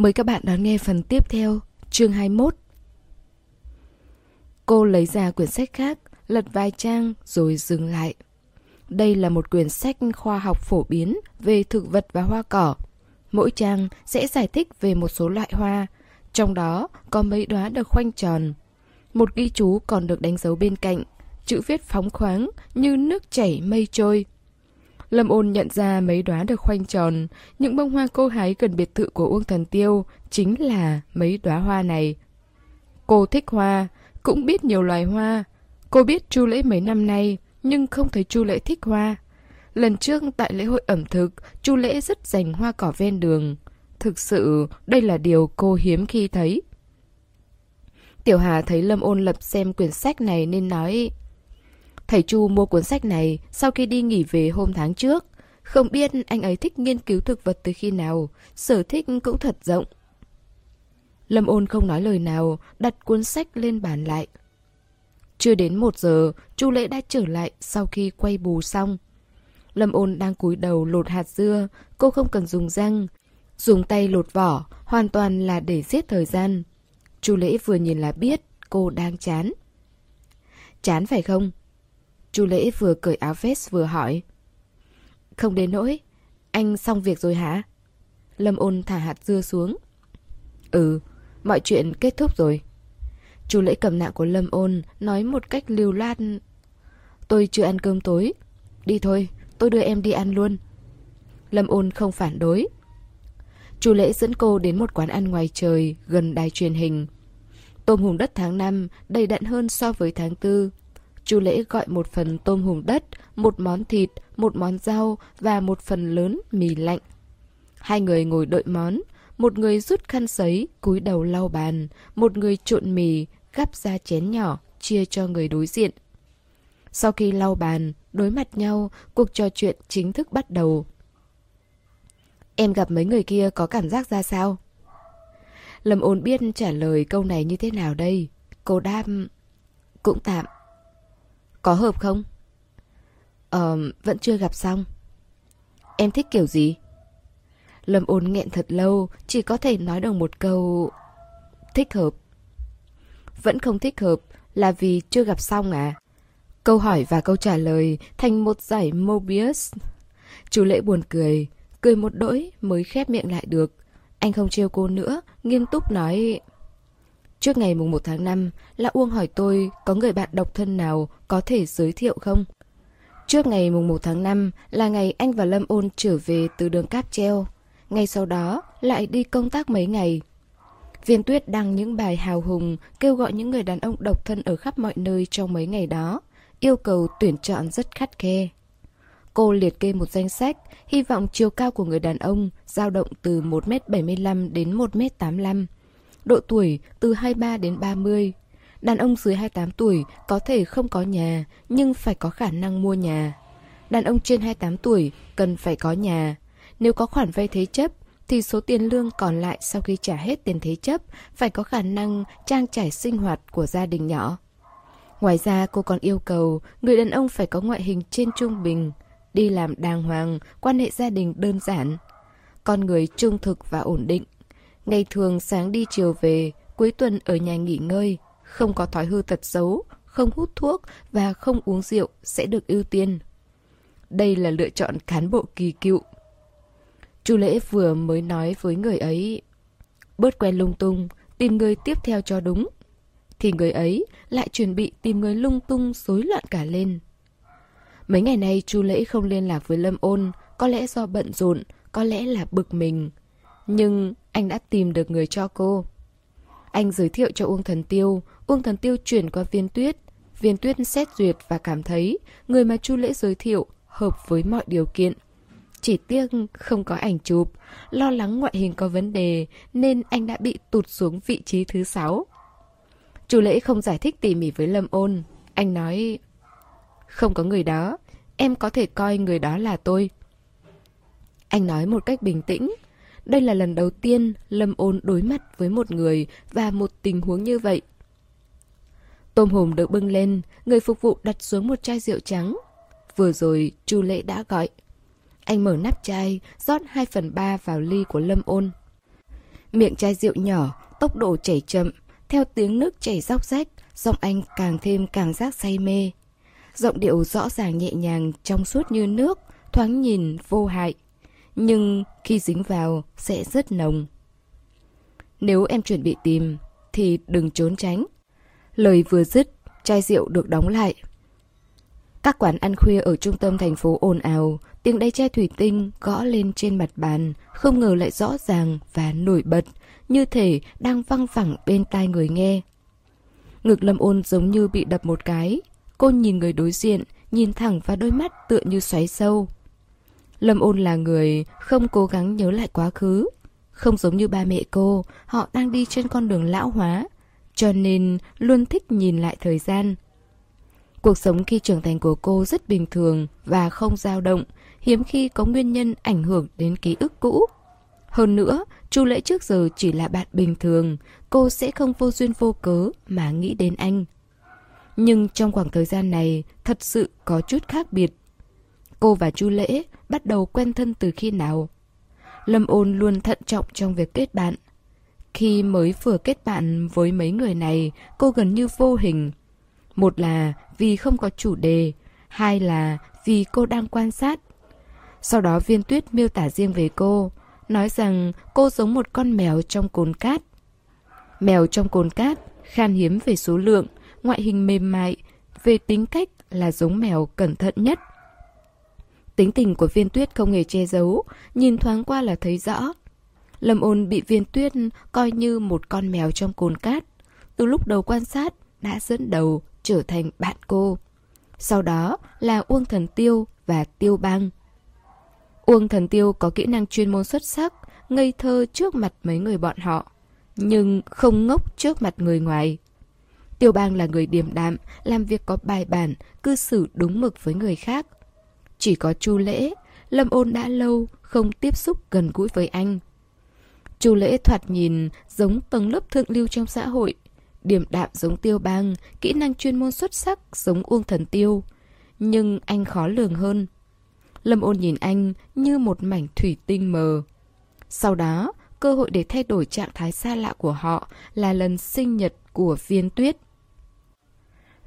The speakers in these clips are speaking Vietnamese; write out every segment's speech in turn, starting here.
Mời các bạn đón nghe phần tiếp theo, chương 21. Cô lấy ra quyển sách khác, lật vài trang rồi dừng lại. Đây là một quyển sách khoa học phổ biến về thực vật và hoa cỏ. Mỗi trang sẽ giải thích về một số loại hoa, trong đó có mấy đóa được khoanh tròn. Một ghi chú còn được đánh dấu bên cạnh, chữ viết phóng khoáng như nước chảy mây trôi. Lâm ôn nhận ra mấy đóa được khoanh tròn, những bông hoa cô hái gần biệt thự của Uông Thần Tiêu chính là mấy đóa hoa này. Cô thích hoa, cũng biết nhiều loài hoa. Cô biết Chu Lễ mấy năm nay, nhưng không thấy Chu Lễ thích hoa. Lần trước tại lễ hội ẩm thực, Chu Lễ rất dành hoa cỏ ven đường. Thực sự, đây là điều cô hiếm khi thấy. Tiểu Hà thấy Lâm Ôn Lập xem quyển sách này nên nói Thầy Chu mua cuốn sách này sau khi đi nghỉ về hôm tháng trước. Không biết anh ấy thích nghiên cứu thực vật từ khi nào, sở thích cũng thật rộng. Lâm ôn không nói lời nào, đặt cuốn sách lên bàn lại. Chưa đến một giờ, Chu Lễ đã trở lại sau khi quay bù xong. Lâm ôn đang cúi đầu lột hạt dưa, cô không cần dùng răng. Dùng tay lột vỏ, hoàn toàn là để giết thời gian. Chu Lễ vừa nhìn là biết cô đang chán. Chán phải không? Chu Lễ vừa cởi áo vest vừa hỏi. Không đến nỗi, anh xong việc rồi hả? Lâm ôn thả hạt dưa xuống. Ừ, mọi chuyện kết thúc rồi. Chu Lễ cầm nạng của Lâm ôn, nói một cách lưu loát. Tôi chưa ăn cơm tối. Đi thôi, tôi đưa em đi ăn luôn. Lâm ôn không phản đối. Chu Lễ dẫn cô đến một quán ăn ngoài trời, gần đài truyền hình. Tôm hùm đất tháng 5 đầy đặn hơn so với tháng 4. Chu Lễ gọi một phần tôm hùm đất, một món thịt, một món rau và một phần lớn mì lạnh. Hai người ngồi đợi món, một người rút khăn sấy, cúi đầu lau bàn, một người trộn mì, gắp ra chén nhỏ, chia cho người đối diện. Sau khi lau bàn, đối mặt nhau, cuộc trò chuyện chính thức bắt đầu. Em gặp mấy người kia có cảm giác ra sao? Lâm ôn biết trả lời câu này như thế nào đây? Cô đam Cũng tạm. Có hợp không? Ờ, vẫn chưa gặp xong. Em thích kiểu gì? Lâm ôn nghẹn thật lâu, chỉ có thể nói được một câu... Thích hợp. Vẫn không thích hợp, là vì chưa gặp xong à? Câu hỏi và câu trả lời thành một giải Mobius. Chú lễ buồn cười, cười một đỗi mới khép miệng lại được. Anh không trêu cô nữa, nghiêm túc nói... Trước ngày mùng 1 tháng 5, Lạ Uông hỏi tôi có người bạn độc thân nào có thể giới thiệu không? Trước ngày mùng 1 tháng 5 là ngày anh và Lâm Ôn trở về từ đường cáp treo. Ngay sau đó lại đi công tác mấy ngày. Viên Tuyết đăng những bài hào hùng kêu gọi những người đàn ông độc thân ở khắp mọi nơi trong mấy ngày đó, yêu cầu tuyển chọn rất khắt khe. Cô liệt kê một danh sách, hy vọng chiều cao của người đàn ông dao động từ 1m75 đến 1m85 độ tuổi từ 23 đến 30. Đàn ông dưới 28 tuổi có thể không có nhà, nhưng phải có khả năng mua nhà. Đàn ông trên 28 tuổi cần phải có nhà. Nếu có khoản vay thế chấp, thì số tiền lương còn lại sau khi trả hết tiền thế chấp phải có khả năng trang trải sinh hoạt của gia đình nhỏ. Ngoài ra cô còn yêu cầu người đàn ông phải có ngoại hình trên trung bình, đi làm đàng hoàng, quan hệ gia đình đơn giản, con người trung thực và ổn định. Ngày thường sáng đi chiều về, cuối tuần ở nhà nghỉ ngơi, không có thói hư tật xấu, không hút thuốc và không uống rượu sẽ được ưu tiên. Đây là lựa chọn cán bộ kỳ cựu. Chu Lễ vừa mới nói với người ấy, bớt quen lung tung, tìm người tiếp theo cho đúng. Thì người ấy lại chuẩn bị tìm người lung tung rối loạn cả lên. Mấy ngày nay Chu Lễ không liên lạc với Lâm Ôn, có lẽ do bận rộn, có lẽ là bực mình. Nhưng anh đã tìm được người cho cô. Anh giới thiệu cho Uông Thần Tiêu, Uông Thần Tiêu chuyển qua viên tuyết. Viên tuyết xét duyệt và cảm thấy người mà Chu Lễ giới thiệu hợp với mọi điều kiện. Chỉ tiếc không có ảnh chụp, lo lắng ngoại hình có vấn đề nên anh đã bị tụt xuống vị trí thứ sáu. Chu Lễ không giải thích tỉ mỉ với Lâm Ôn. Anh nói, không có người đó, em có thể coi người đó là tôi. Anh nói một cách bình tĩnh, đây là lần đầu tiên Lâm Ôn đối mặt với một người và một tình huống như vậy. Tôm hùm được bưng lên, người phục vụ đặt xuống một chai rượu trắng. Vừa rồi, Chu Lễ đã gọi. Anh mở nắp chai, rót 2 phần 3 vào ly của Lâm Ôn. Miệng chai rượu nhỏ, tốc độ chảy chậm, theo tiếng nước chảy róc rách, giọng anh càng thêm cảm giác say mê. Giọng điệu rõ ràng nhẹ nhàng, trong suốt như nước, thoáng nhìn vô hại. Nhưng khi dính vào sẽ rất nồng. Nếu em chuẩn bị tìm, thì đừng trốn tránh. Lời vừa dứt, chai rượu được đóng lại. Các quán ăn khuya ở trung tâm thành phố ồn ào, tiếng đáy chai thủy tinh gõ lên trên mặt bàn, không ngờ lại rõ ràng và nổi bật, như thể đang văng vẳng bên tai người nghe. Ngực lâm ôn giống như bị đập một cái. Cô nhìn người đối diện, nhìn thẳng vào đôi mắt tựa như xoáy sâu. Lâm ôn là người không cố gắng nhớ lại quá khứ. Không giống như ba mẹ cô, họ đang đi trên con đường lão hóa, cho nên luôn thích nhìn lại thời gian. Cuộc sống khi trưởng thành của cô rất bình thường và không dao động, hiếm khi có nguyên nhân ảnh hưởng đến ký ức cũ. Hơn nữa, Chu Lễ trước giờ chỉ là bạn bình thường, cô sẽ không vô duyên vô cớ mà nghĩ đến anh. Nhưng trong khoảng thời gian này, thật sự có chút khác biệt. Cô và Chu Lễ bắt đầu quen thân từ khi nào? Lâm ôn luôn thận trọng trong việc kết bạn. Khi mới vừa kết bạn với mấy người này, cô gần như vô hình. Một là vì không có chủ đề, hai là vì cô đang quan sát. Sau đó viên tuyết miêu tả riêng về cô, nói rằng cô giống một con mèo trong cồn cát. Mèo trong cồn cát khan hiếm về số lượng, ngoại hình mềm mại, về tính cách là giống mèo cẩn thận nhất. Tính tình của viên tuyết không hề che giấu, nhìn thoáng qua là thấy rõ. Lâm ôn bị viên tuyết coi như một con mèo trong cồn cát. Từ lúc đầu quan sát, đã dẫn đầu trở thành bạn cô. Sau đó là Uông Thần Tiêu và Tiêu Bang. Uông Thần Tiêu có kỹ năng chuyên môn xuất sắc, ngây thơ trước mặt mấy người bọn họ, nhưng không ngốc trước mặt người ngoài. Tiêu Bang là người điềm đạm, làm việc có bài bản, cư xử đúng mực với người khác. Chỉ có Chu Lễ, Lâm Ôn đã lâu không tiếp xúc gần gũi với anh. Chu Lễ thoạt nhìn giống tầng lớp thượng lưu trong xã hội, điểm đạm giống Tiêu Bang, kỹ năng chuyên môn xuất sắc giống Uông Thần Tiêu. Nhưng anh khó lường hơn. Lâm ôn nhìn anh như một mảnh thủy tinh mờ. Sau đó, cơ hội để thay đổi trạng thái xa lạ của họ là lần sinh nhật của viên tuyết.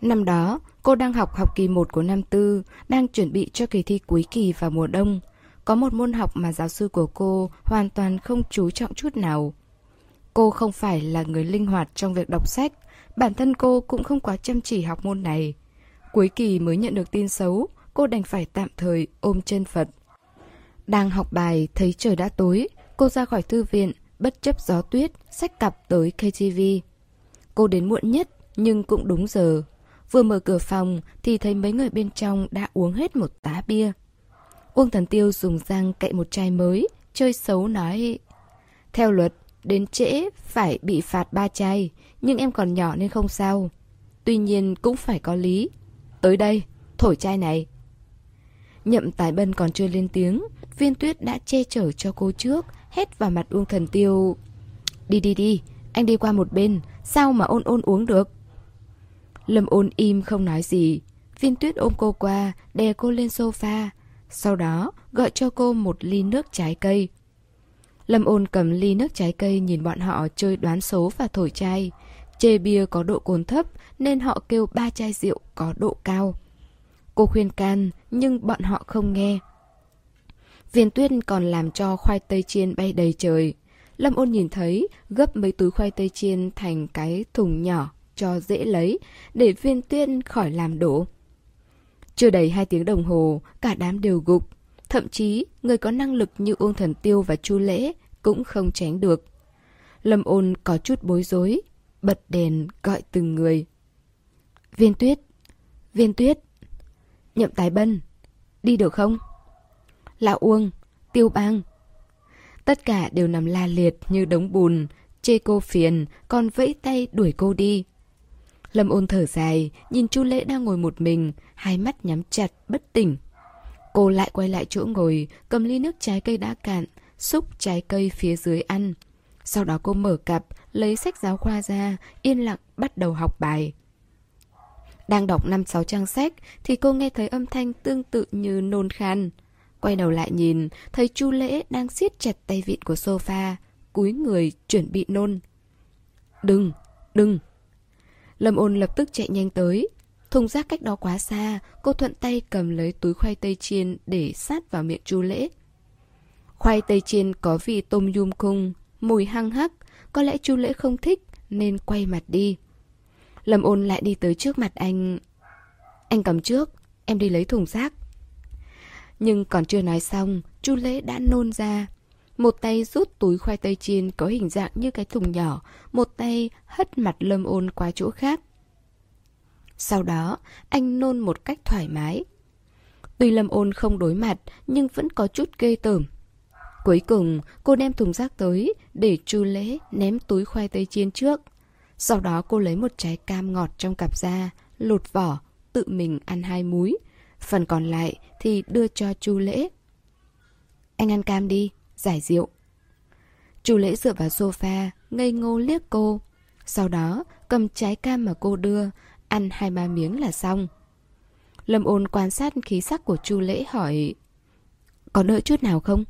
Năm đó, cô đang học học kỳ 1 của năm tư, đang chuẩn bị cho kỳ thi cuối kỳ vào mùa đông. Có một môn học mà giáo sư của cô hoàn toàn không chú trọng chút nào. Cô không phải là người linh hoạt trong việc đọc sách, bản thân cô cũng không quá chăm chỉ học môn này. Cuối kỳ mới nhận được tin xấu, cô đành phải tạm thời ôm chân Phật. Đang học bài, thấy trời đã tối, cô ra khỏi thư viện, bất chấp gió tuyết, sách cặp tới KTV. Cô đến muộn nhất, nhưng cũng đúng giờ. Vừa mở cửa phòng thì thấy mấy người bên trong đã uống hết một tá bia. Uông Thần Tiêu dùng răng cậy một chai mới, chơi xấu nói Theo luật, đến trễ phải bị phạt ba chai, nhưng em còn nhỏ nên không sao. Tuy nhiên cũng phải có lý. Tới đây, thổi chai này. Nhậm Tài bân còn chưa lên tiếng, viên tuyết đã che chở cho cô trước, hét vào mặt Uông Thần Tiêu. Đi đi đi, anh đi qua một bên, sao mà ôn ôn uống được? Lâm ôn im không nói gì. Viên tuyết ôm cô qua, đè cô lên sofa. Sau đó gọi cho cô một ly nước trái cây. Lâm ôn cầm ly nước trái cây nhìn bọn họ chơi đoán số và thổi chai. Chê bia có độ cồn thấp nên họ kêu ba chai rượu có độ cao. Cô khuyên can nhưng bọn họ không nghe. Viên tuyết còn làm cho khoai tây chiên bay đầy trời. Lâm ôn nhìn thấy gấp mấy túi khoai tây chiên thành cái thùng nhỏ cho dễ lấy để viên tuyết khỏi làm đổ. Chưa đầy hai tiếng đồng hồ, cả đám đều gục. Thậm chí, người có năng lực như Uông Thần Tiêu và Chu Lễ cũng không tránh được. Lâm ôn có chút bối rối, bật đèn gọi từng người. Viên tuyết, viên tuyết, nhậm tái bân, đi được không? Lão Uông, tiêu bang. Tất cả đều nằm la liệt như đống bùn, chê cô phiền, còn vẫy tay đuổi cô đi. Lâm ôn thở dài, nhìn Chu Lễ đang ngồi một mình, hai mắt nhắm chặt, bất tỉnh. Cô lại quay lại chỗ ngồi, cầm ly nước trái cây đã cạn, xúc trái cây phía dưới ăn. Sau đó cô mở cặp, lấy sách giáo khoa ra, yên lặng bắt đầu học bài. Đang đọc năm sáu trang sách thì cô nghe thấy âm thanh tương tự như nôn khan. Quay đầu lại nhìn, thấy Chu Lễ đang siết chặt tay vịn của sofa. cúi người chuẩn bị nôn. Đừng, đừng. Lâm ôn lập tức chạy nhanh tới. Thùng rác cách đó quá xa, cô thuận tay cầm lấy túi khoai tây chiên để sát vào miệng chu lễ. Khoai tây chiên có vị tôm yum cung, mùi hăng hắc, có lẽ chu lễ không thích nên quay mặt đi. Lâm ôn lại đi tới trước mặt anh. Anh cầm trước, em đi lấy thùng rác. Nhưng còn chưa nói xong, chu lễ đã nôn ra. Một tay rút túi khoai tây chiên có hình dạng như cái thùng nhỏ, một tay hất mặt lâm ôn qua chỗ khác. Sau đó, anh nôn một cách thoải mái. Tuy lâm ôn không đối mặt, nhưng vẫn có chút ghê tởm. Cuối cùng, cô đem thùng rác tới để chu lễ ném túi khoai tây chiên trước. Sau đó cô lấy một trái cam ngọt trong cặp ra, lột vỏ, tự mình ăn hai múi. Phần còn lại thì đưa cho chu lễ. Anh ăn cam đi, giải rượu. Chu lễ dựa vào sofa, ngây ngô liếc cô. Sau đó, cầm trái cam mà cô đưa, ăn hai ba miếng là xong. Lâm ôn quan sát khí sắc của chu lễ hỏi Có đỡ chút nào không?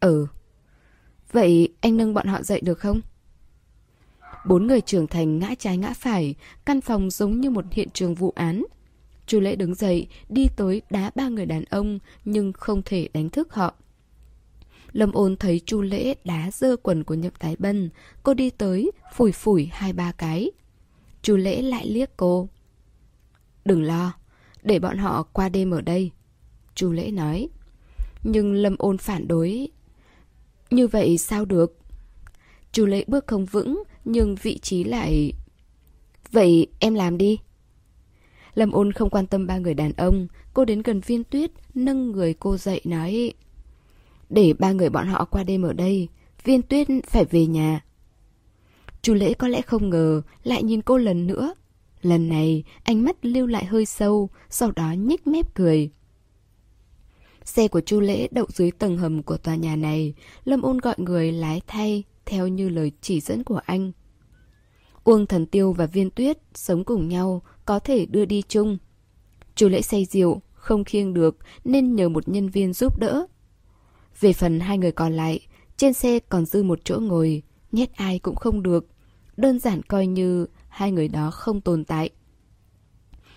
Ừ Vậy anh nâng bọn họ dậy được không? Bốn người trưởng thành ngã trái ngã phải Căn phòng giống như một hiện trường vụ án Chu lễ đứng dậy Đi tới đá ba người đàn ông Nhưng không thể đánh thức họ Lâm ôn thấy chu lễ đá dơ quần của nhậm tái bân, Cô đi tới, Phủi phủi hai ba cái. Chu lễ lại liếc cô. Đừng lo, Để bọn họ qua đêm ở đây, Chu lễ nói. Nhưng Lâm ôn phản đối. Như vậy sao được? Chu lễ bước không vững, Nhưng vị trí lại, Vậy em làm đi. Lâm ôn không quan tâm ba người đàn ông, Cô đến gần viên tuyết, Nâng người cô dậy nói để ba người bọn họ qua đêm ở đây, Viên tuyết phải về nhà. Chu lễ có lẽ không ngờ Lại nhìn cô lần nữa. Lần này, ánh mắt lưu lại hơi sâu, Sau đó nhích mép cười. Xe của Chu Lễ đậu dưới tầng hầm của tòa nhà này, Lâm ôn gọi người lái thay, Theo như lời chỉ dẫn của anh. Uông Thần Tiêu và Viên Tuyết Sống cùng nhau, Có thể đưa đi chung. Chu Lễ say rượu, Không khiêng được, Nên nhờ một nhân viên giúp đỡ. Về phần hai người còn lại, Trên xe còn dư một chỗ ngồi, Nhét ai cũng không được. Đơn giản coi như hai người đó không tồn tại.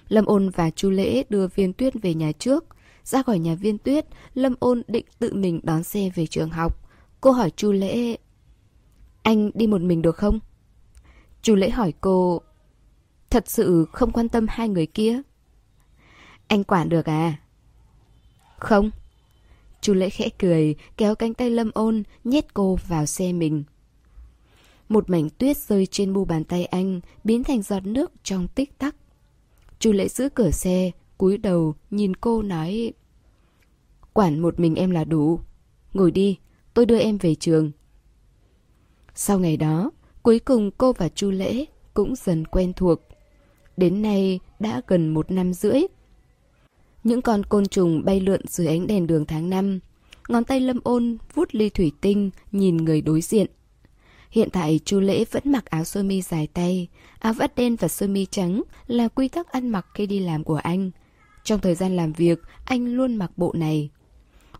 Lâm ôn và Chu Lễ đưa viên tuyết về nhà trước. Ra khỏi nhà viên tuyết, Lâm ôn định tự mình đón xe về trường học. Cô hỏi Chu Lễ, Anh đi một mình được không? Chu Lễ hỏi cô, Thật sự không quan tâm hai người kia? Anh quản được à? Không. Chu Lễ khẽ cười Kéo cánh tay Lâm ôn Nhét cô vào xe mình một mảnh tuyết rơi trên mu bàn tay anh, biến thành giọt nước trong tích tắc. Chu lễ giữ cửa xe, cúi đầu, nhìn cô nói Quản một mình em là đủ. Ngồi đi, tôi đưa em về trường. Sau ngày đó, cuối cùng cô và Chu Lễ cũng dần quen thuộc. Đến nay đã gần một năm rưỡi. Những con côn trùng bay lượn dưới ánh đèn đường tháng năm. Ngón tay lâm ôn vút ly thủy tinh nhìn người đối diện. Hiện tại chu lễ vẫn mặc áo sơ mi dài tay, áo vắt đen và sơ mi trắng là quy tắc ăn mặc khi đi làm của anh. Trong thời gian làm việc, anh luôn mặc bộ này.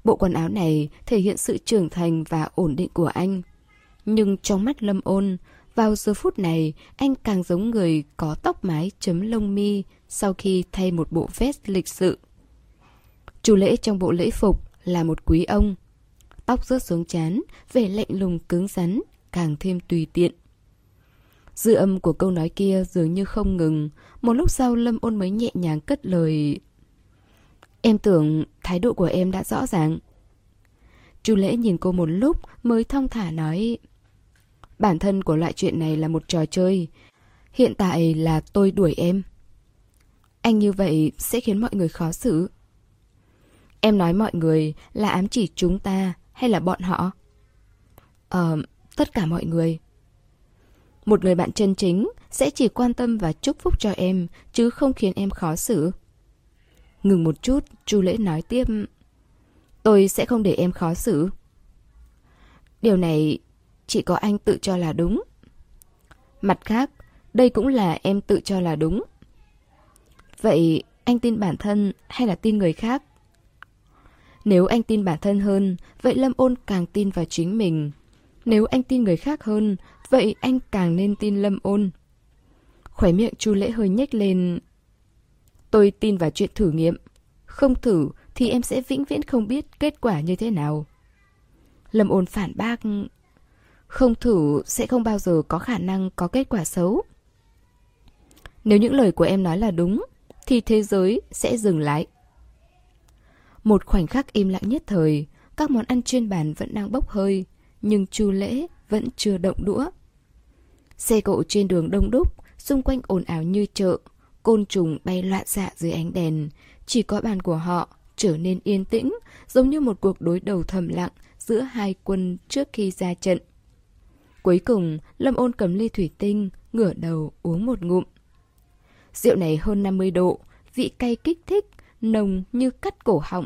Bộ quần áo này thể hiện sự trưởng thành và ổn định của anh. Nhưng trong mắt lâm ôn, vào giờ phút này, anh càng giống người có tóc mái chấm lông mi sau khi thay một bộ vest lịch sự. Chủ lễ trong bộ lễ phục là một quý ông. Tóc rớt xuống chán, vẻ lạnh lùng cứng rắn, càng thêm tùy tiện. Dư âm của câu nói kia dường như không ngừng, một lúc sau Lâm ôn mới nhẹ nhàng cất lời. Em tưởng thái độ của em đã rõ ràng. Chu lễ nhìn cô một lúc mới thong thả nói Bản thân của loại chuyện này là một trò chơi Hiện tại là tôi đuổi em Anh như vậy sẽ khiến mọi người khó xử Em nói mọi người là ám chỉ chúng ta hay là bọn họ? Ờ, tất cả mọi người. Một người bạn chân chính sẽ chỉ quan tâm và chúc phúc cho em, chứ không khiến em khó xử. Ngừng một chút, Chu Lễ nói tiếp. Tôi sẽ không để em khó xử. Điều này chỉ có anh tự cho là đúng. Mặt khác, đây cũng là em tự cho là đúng. Vậy anh tin bản thân hay là tin người khác? Nếu anh tin bản thân hơn, vậy Lâm Ôn càng tin vào chính mình. Nếu anh tin người khác hơn, vậy anh càng nên tin Lâm ôn. Khỏe miệng chu lễ hơi nhếch lên. Tôi tin vào chuyện thử nghiệm. Không thử thì em sẽ vĩnh viễn không biết kết quả như thế nào. Lâm ôn phản bác. Không thử sẽ không bao giờ có khả năng có kết quả xấu. Nếu những lời của em nói là đúng, thì thế giới sẽ dừng lại. Một khoảnh khắc im lặng nhất thời, các món ăn trên bàn vẫn đang bốc hơi, nhưng chu lễ vẫn chưa động đũa. Xe cộ trên đường đông đúc, xung quanh ồn ào như chợ, côn trùng bay loạn xạ dưới ánh đèn, chỉ có bàn của họ trở nên yên tĩnh, giống như một cuộc đối đầu thầm lặng giữa hai quân trước khi ra trận. Cuối cùng, Lâm ôn cầm ly thủy tinh, ngửa đầu uống một ngụm. Rượu này hơn 50 độ, vị cay kích thích, nồng như cắt cổ họng,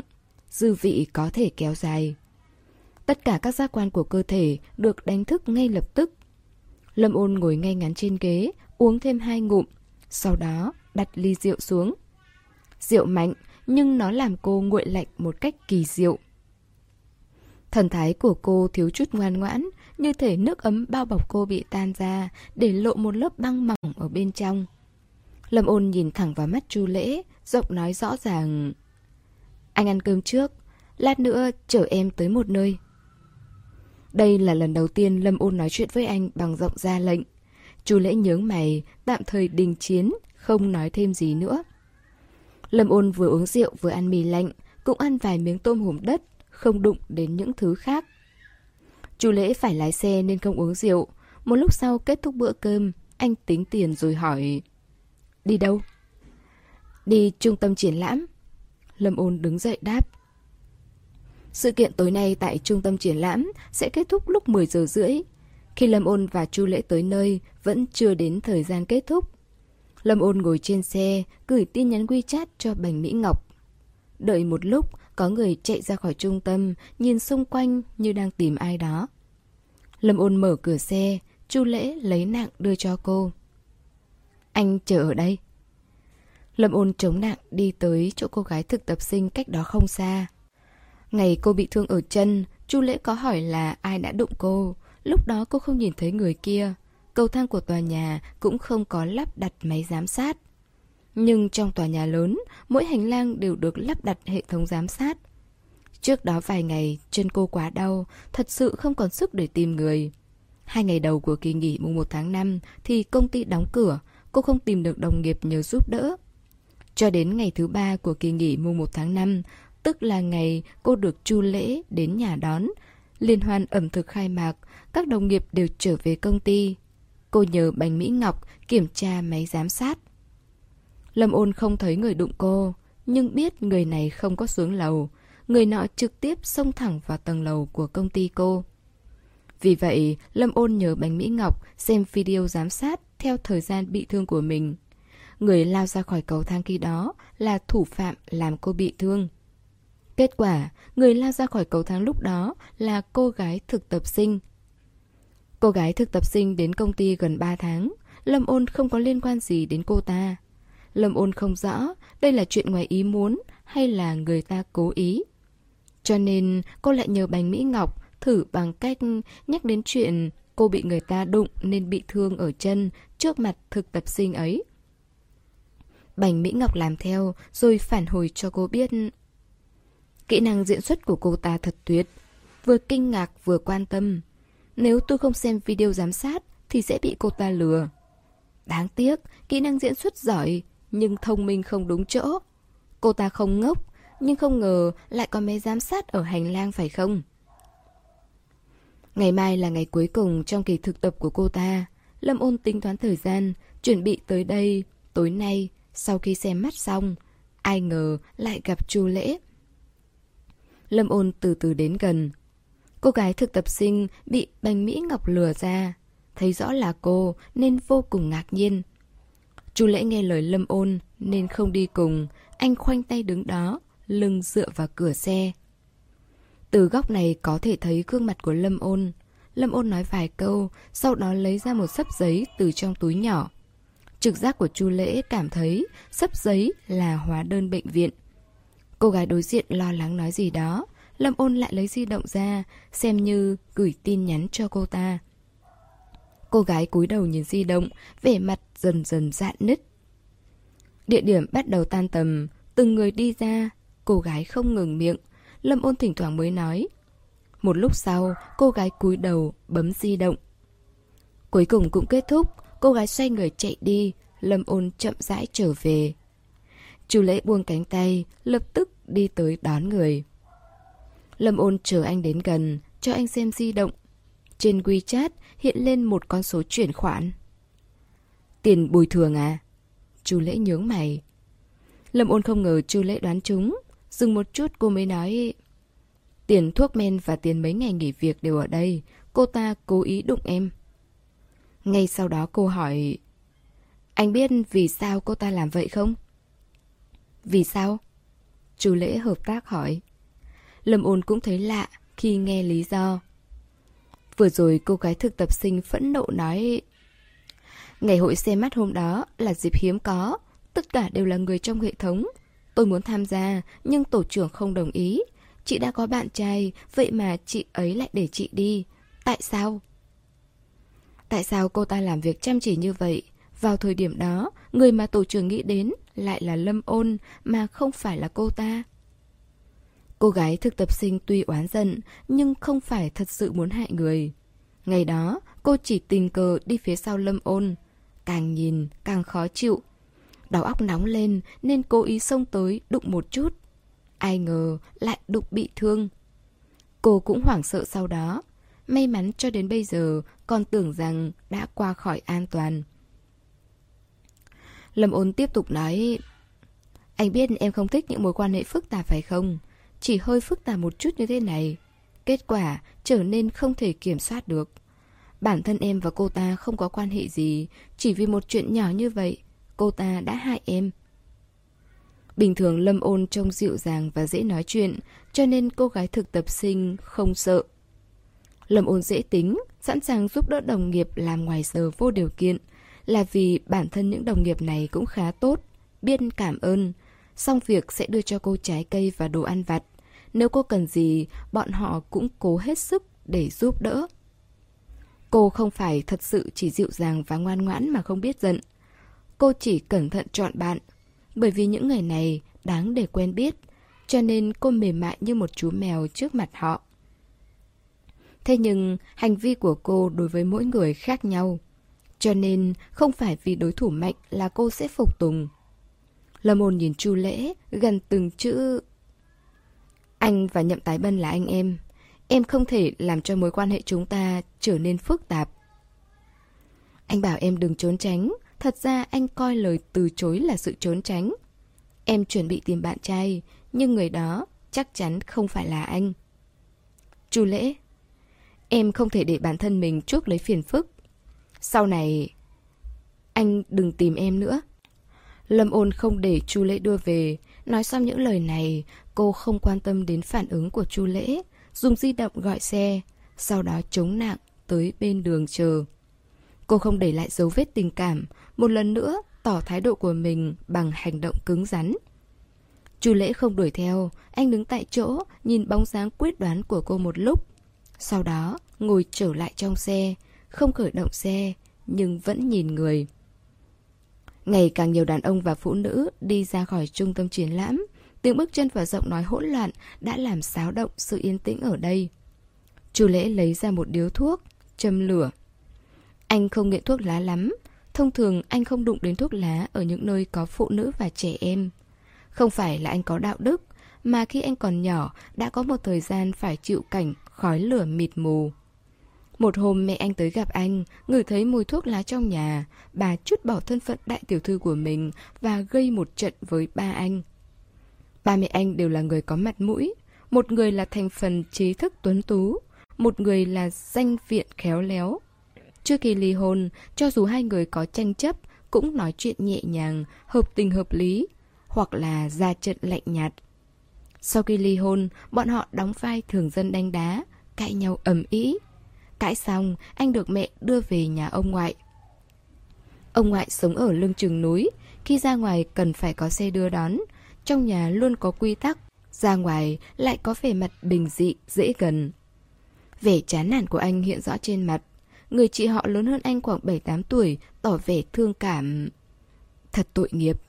dư vị có thể kéo dài. Tất cả các giác quan của cơ thể được đánh thức ngay lập tức. Lâm ôn ngồi ngay ngắn trên ghế, uống thêm hai ngụm, sau đó đặt ly rượu xuống. Rượu mạnh, nhưng nó làm cô nguội lạnh một cách kỳ diệu. Thần thái của cô thiếu chút ngoan ngoãn, như thể nước ấm bao bọc cô bị tan ra, để lộ một lớp băng mỏng ở bên trong. Lâm ôn nhìn thẳng vào mắt Chu Lễ, giọng nói rõ ràng. Anh ăn cơm trước, lát nữa chở em tới một nơi. Đây là lần đầu tiên Lâm ôn nói chuyện với anh bằng giọng ra lệnh. Chu Lễ nhướng mày, tạm thời đình chiến, không nói thêm gì nữa. Lâm ôn vừa uống rượu vừa ăn mì lạnh, cũng ăn vài miếng tôm hùm đất, không đụng đến những thứ khác. Chu Lễ phải lái xe nên không uống rượu. Một lúc sau kết thúc bữa cơm, anh tính tiền rồi hỏi Đi đâu? Đi trung tâm triển lãm. Lâm ôn đứng dậy đáp. Sự kiện tối nay tại trung tâm triển lãm sẽ kết thúc lúc 10 giờ rưỡi. Khi Lâm ôn và Chu Lễ tới nơi, vẫn chưa đến thời gian kết thúc. Lâm ôn ngồi trên xe, gửi tin nhắn WeChat cho Bành Mỹ Ngọc. Đợi một lúc, có người chạy ra khỏi trung tâm, nhìn xung quanh như đang tìm ai đó. Lâm ôn mở cửa xe, Chu Lễ lấy nặng đưa cho cô. Anh chờ ở đây. Lâm ôn chống nặng đi tới chỗ cô gái thực tập sinh cách đó không xa. Ngày cô bị thương ở chân, Chu Lễ có hỏi là ai đã đụng cô. Lúc đó cô không nhìn thấy người kia. Cầu thang của tòa nhà cũng không có lắp đặt máy giám sát. Nhưng trong tòa nhà lớn, mỗi hành lang đều được lắp đặt hệ thống giám sát. Trước đó vài ngày, chân cô quá đau, thật sự không còn sức để tìm người. Hai ngày đầu của kỳ nghỉ mùng 1 tháng 5 thì công ty đóng cửa, cô không tìm được đồng nghiệp nhờ giúp đỡ. Cho đến ngày thứ ba của kỳ nghỉ mùng 1 tháng 5, tức là ngày cô được chu lễ đến nhà đón. Liên hoan ẩm thực khai mạc, các đồng nghiệp đều trở về công ty. Cô nhờ Bành Mỹ Ngọc kiểm tra máy giám sát. Lâm ôn không thấy người đụng cô, nhưng biết người này không có xuống lầu. Người nọ trực tiếp xông thẳng vào tầng lầu của công ty cô. Vì vậy, Lâm ôn nhờ Bánh Mỹ Ngọc xem video giám sát theo thời gian bị thương của mình. Người lao ra khỏi cầu thang khi đó là thủ phạm làm cô bị thương. Kết quả, người lao ra khỏi cầu thang lúc đó là cô gái thực tập sinh. Cô gái thực tập sinh đến công ty gần 3 tháng, Lâm ôn không có liên quan gì đến cô ta. Lâm ôn không rõ đây là chuyện ngoài ý muốn hay là người ta cố ý. Cho nên cô lại nhờ Bành Mỹ Ngọc thử bằng cách nhắc đến chuyện cô bị người ta đụng nên bị thương ở chân trước mặt thực tập sinh ấy. Bành Mỹ Ngọc làm theo rồi phản hồi cho cô biết Kỹ năng diễn xuất của cô ta thật tuyệt Vừa kinh ngạc vừa quan tâm. Nếu tôi không xem video giám sát Thì sẽ bị cô ta lừa. Đáng tiếc, kỹ năng diễn xuất giỏi Nhưng thông minh không đúng chỗ. Cô ta không ngốc Nhưng không ngờ lại có máy giám sát ở hành lang phải không? Ngày mai là ngày cuối cùng trong kỳ thực tập của cô ta Lâm ôn tính toán thời gian Chuẩn bị tới đây Tối nay Sau khi xem mắt xong Ai ngờ lại gặp chu lễ Lâm ôn từ từ đến gần. Cô gái thực tập sinh bị bành Mỹ Ngọc lừa ra. Thấy rõ là cô nên vô cùng ngạc nhiên. Chu lễ nghe lời Lâm ôn nên không đi cùng. Anh khoanh tay đứng đó, lưng dựa vào cửa xe. Từ góc này có thể thấy gương mặt của Lâm ôn. Lâm ôn nói vài câu, sau đó lấy ra một sấp giấy từ trong túi nhỏ. Trực giác của Chu Lễ cảm thấy sấp giấy là hóa đơn bệnh viện. Cô gái đối diện lo lắng nói gì đó. Lâm ôn lại lấy di động ra, xem như gửi tin nhắn cho cô ta. Cô gái cúi đầu nhìn di động, vẻ mặt dần dần dạn nứt. Địa điểm bắt đầu tan tầm, từng người đi ra, cô gái không ngừng miệng. Lâm ôn thỉnh thoảng mới nói. Một lúc sau, cô gái cúi đầu, bấm di động. Cuối cùng cũng kết thúc, cô gái xoay người chạy đi, Lâm ôn chậm rãi trở về. Chu lễ buông cánh tay, lập tức đi tới đón người. Lâm ôn chờ anh đến gần, cho anh xem di động. Trên WeChat hiện lên một con số chuyển khoản. Tiền bồi thường à? Chu lễ nhướng mày. Lâm ôn không ngờ chu lễ đoán chúng. Dừng một chút cô mới nói... Tiền thuốc men và tiền mấy ngày nghỉ việc đều ở đây. Cô ta cố ý đụng em. Ngay sau đó cô hỏi... Anh biết vì sao cô ta làm vậy không? Vì sao? Chú lễ hợp tác hỏi. Lâm ôn cũng thấy lạ khi nghe lý do. Vừa rồi cô gái thực tập sinh phẫn nộ nói, Ngày hội xe mắt hôm đó là dịp hiếm có, Tất cả đều là người trong hệ thống Tôi muốn tham gia nhưng tổ trưởng không đồng ý Chị đã có bạn trai Vậy mà chị ấy lại để chị đi Tại sao? Tại sao cô ta làm việc chăm chỉ như vậy Vào thời điểm đó Người mà tổ trưởng nghĩ đến Lại là Lâm ôn Mà không phải là cô ta Cô gái thực tập sinh tuy oán giận, nhưng không phải thật sự muốn hại người. Ngày đó, cô chỉ tình cờ đi phía sau lâm ôn. Càng nhìn, càng khó chịu. Đầu óc nóng lên nên cố ý xông tới đụng một chút. Ai ngờ lại đụng bị thương. Cô cũng hoảng sợ sau đó. May mắn cho đến bây giờ còn tưởng rằng đã qua khỏi an toàn. Lâm ôn tiếp tục nói Anh biết em không thích những mối quan hệ phức tạp phải không? chỉ hơi phức tạp một chút như thế này. Kết quả trở nên không thể kiểm soát được. Bản thân em và cô ta không có quan hệ gì, chỉ vì một chuyện nhỏ như vậy, cô ta đã hại em. Bình thường Lâm ôn trông dịu dàng và dễ nói chuyện, cho nên cô gái thực tập sinh không sợ. Lâm ôn dễ tính, sẵn sàng giúp đỡ đồng nghiệp làm ngoài giờ vô điều kiện, là vì bản thân những đồng nghiệp này cũng khá tốt, biết cảm ơn, xong việc sẽ đưa cho cô trái cây và đồ ăn vặt. Nếu cô cần gì, bọn họ cũng cố hết sức để giúp đỡ. Cô không phải thật sự chỉ dịu dàng và ngoan ngoãn mà không biết giận. Cô chỉ cẩn thận chọn bạn, bởi vì những người này đáng để quen biết, cho nên cô mềm mại như một chú mèo trước mặt họ. Thế nhưng, hành vi của cô đối với mỗi người khác nhau. Cho nên, không phải vì đối thủ mạnh là cô sẽ phục tùng. Lâm ôn nhìn Chu Lễ, gần từng chữ... Anh và Nhậm Tái Bân là anh em. Em không thể làm cho mối quan hệ chúng ta trở nên phức tạp. Anh bảo em đừng trốn tránh. Thật ra anh coi lời từ chối là sự trốn tránh. Em chuẩn bị tìm bạn trai, nhưng người đó chắc chắn không phải là anh. Chu Lễ, em không thể để bản thân mình chuốc lấy phiền phức. Sau này, anh đừng tìm em nữa. Lâm ôn không để Chu Lễ đưa về. Nói xong những lời này, cô không quan tâm đến phản ứng của Chu Lễ, dùng di động gọi xe, sau đó chống nặng tới bên đường chờ. Cô không để lại dấu vết tình cảm, một lần nữa tỏ thái độ của mình bằng hành động cứng rắn. Chu Lễ không đuổi theo, anh đứng tại chỗ, nhìn bóng dáng quyết đoán của cô một lúc. Sau đó, ngồi trở lại trong xe, không khởi động xe, nhưng vẫn nhìn người. Ngày càng nhiều đàn ông và phụ nữ đi ra khỏi trung tâm triển lãm, tiếng bước chân và giọng nói hỗn loạn đã làm xáo động sự yên tĩnh ở đây. Chu lễ lấy ra một điếu thuốc, châm lửa. Anh không nghiện thuốc lá lắm, thông thường anh không đụng đến thuốc lá ở những nơi có phụ nữ và trẻ em. Không phải là anh có đạo đức, mà khi anh còn nhỏ đã có một thời gian phải chịu cảnh khói lửa mịt mù. Một hôm mẹ anh tới gặp anh, ngửi thấy mùi thuốc lá trong nhà, bà chút bỏ thân phận đại tiểu thư của mình và gây một trận với ba anh. Ba mẹ anh đều là người có mặt mũi, một người là thành phần trí thức tuấn tú, một người là danh viện khéo léo. Trước khi ly hôn, cho dù hai người có tranh chấp, cũng nói chuyện nhẹ nhàng, hợp tình hợp lý, hoặc là ra trận lạnh nhạt. Sau khi ly hôn, bọn họ đóng vai thường dân đánh đá, cãi nhau ầm ĩ, Cãi xong, anh được mẹ đưa về nhà ông ngoại. Ông ngoại sống ở lưng chừng núi, khi ra ngoài cần phải có xe đưa đón. Trong nhà luôn có quy tắc, ra ngoài lại có vẻ mặt bình dị, dễ gần. Vẻ chán nản của anh hiện rõ trên mặt. Người chị họ lớn hơn anh khoảng 7-8 tuổi, tỏ vẻ thương cảm. Thật tội nghiệp.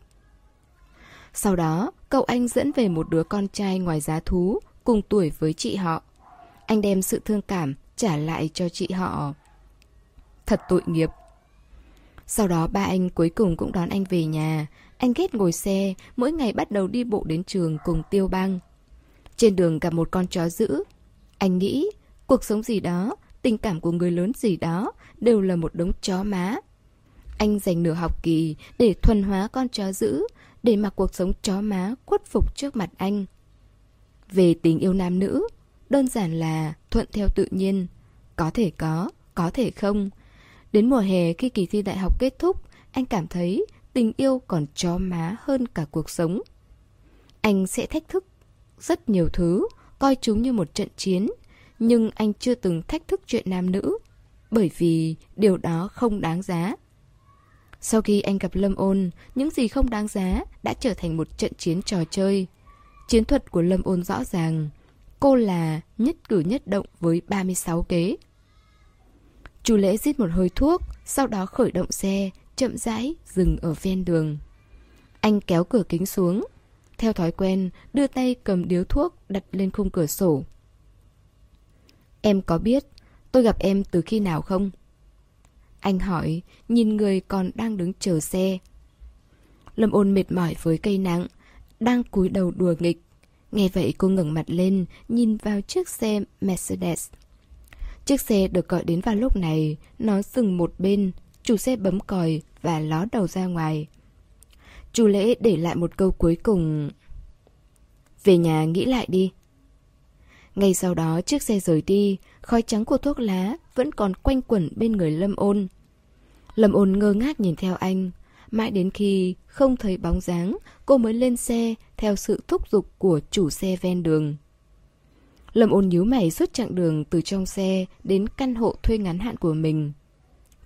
Sau đó, cậu anh dẫn về một đứa con trai ngoài giá thú, cùng tuổi với chị họ. Anh đem sự thương cảm trả lại cho chị họ. Thật tội nghiệp. Sau đó ba anh cuối cùng cũng đón anh về nhà. Anh ghét ngồi xe, mỗi ngày bắt đầu đi bộ đến trường cùng tiêu băng. Trên đường gặp một con chó dữ. Anh nghĩ, cuộc sống gì đó, tình cảm của người lớn gì đó, đều là một đống chó má. Anh dành nửa học kỳ để thuần hóa con chó dữ, để mặc cuộc sống chó má khuất phục trước mặt anh. Về tình yêu nam nữ, đơn giản là thuận theo tự nhiên. Có thể có, có thể không. Đến mùa hè khi kỳ thi đại học kết thúc, anh cảm thấy tình yêu còn chó má hơn cả cuộc sống. Anh sẽ thách thức rất nhiều thứ, coi chúng như một trận chiến, nhưng anh chưa từng thách thức chuyện nam nữ, bởi vì điều đó không đáng giá. Sau khi anh gặp Lâm Ôn, những gì không đáng giá đã trở thành một trận chiến trò chơi. Chiến thuật của Lâm Ôn rõ ràng. Cô là nhất cử nhất động với 36 kế. Chu lễ rít một hơi thuốc, sau đó khởi động xe, chậm rãi dừng ở ven đường. Anh kéo cửa kính xuống. Theo thói quen, đưa tay cầm điếu thuốc đặt lên khung cửa sổ. Em có biết tôi gặp em từ khi nào không? Anh hỏi, nhìn người còn đang đứng chờ xe. Lâm ôn mệt mỏi với cây nắng, đang cúi đầu đùa nghịch. Nghe vậy cô ngẩng mặt lên, nhìn vào chiếc xe Mercedes. Chiếc xe được gọi đến vào lúc này, nó dừng một bên, chủ xe bấm còi và ló đầu ra ngoài. Chu lễ để lại một câu cuối cùng. Về nhà nghĩ lại đi. Ngay sau đó chiếc xe rời đi, khói trắng của thuốc lá vẫn còn quanh quẩn bên người Lâm ôn. Lâm ôn ngơ ngác nhìn theo anh. Mãi đến khi không thấy bóng dáng, cô mới lên xe theo sự thúc giục của chủ xe ven đường. Lâm ôn nhíu mày suốt chặng đường từ trong xe đến căn hộ thuê ngắn hạn của mình.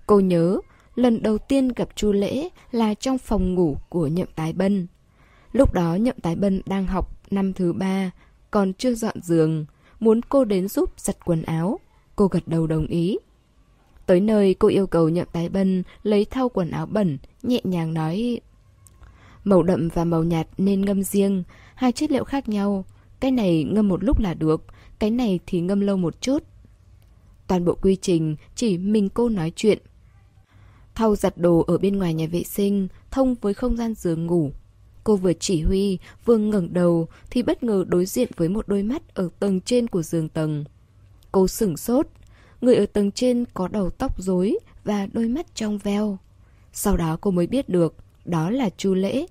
Cô nhớ, lần đầu tiên gặp Chu Lễ là trong phòng ngủ của Nhậm Tái Bân. Lúc đó Nhậm Tái Bân đang học năm thứ ba, còn chưa dọn giường, muốn cô đến giúp giặt quần áo. Cô gật đầu đồng ý. Tới nơi cô yêu cầu Nhậm Tái Bân lấy thau quần áo bẩn, nhẹ nhàng nói Màu đậm và màu nhạt nên ngâm riêng, hai chất liệu khác nhau. Cái này ngâm một lúc là được, cái này thì ngâm lâu một chút. Toàn bộ quy trình chỉ mình cô nói chuyện. Thau giặt đồ ở bên ngoài nhà vệ sinh, thông với không gian giường ngủ. Cô vừa chỉ huy, vừa ngẩng đầu thì bất ngờ đối diện với một đôi mắt ở tầng trên của giường tầng. Cô sửng sốt, người ở tầng trên có đầu tóc rối và đôi mắt trong veo. Sau đó cô mới biết được, đó là Chu Lễ.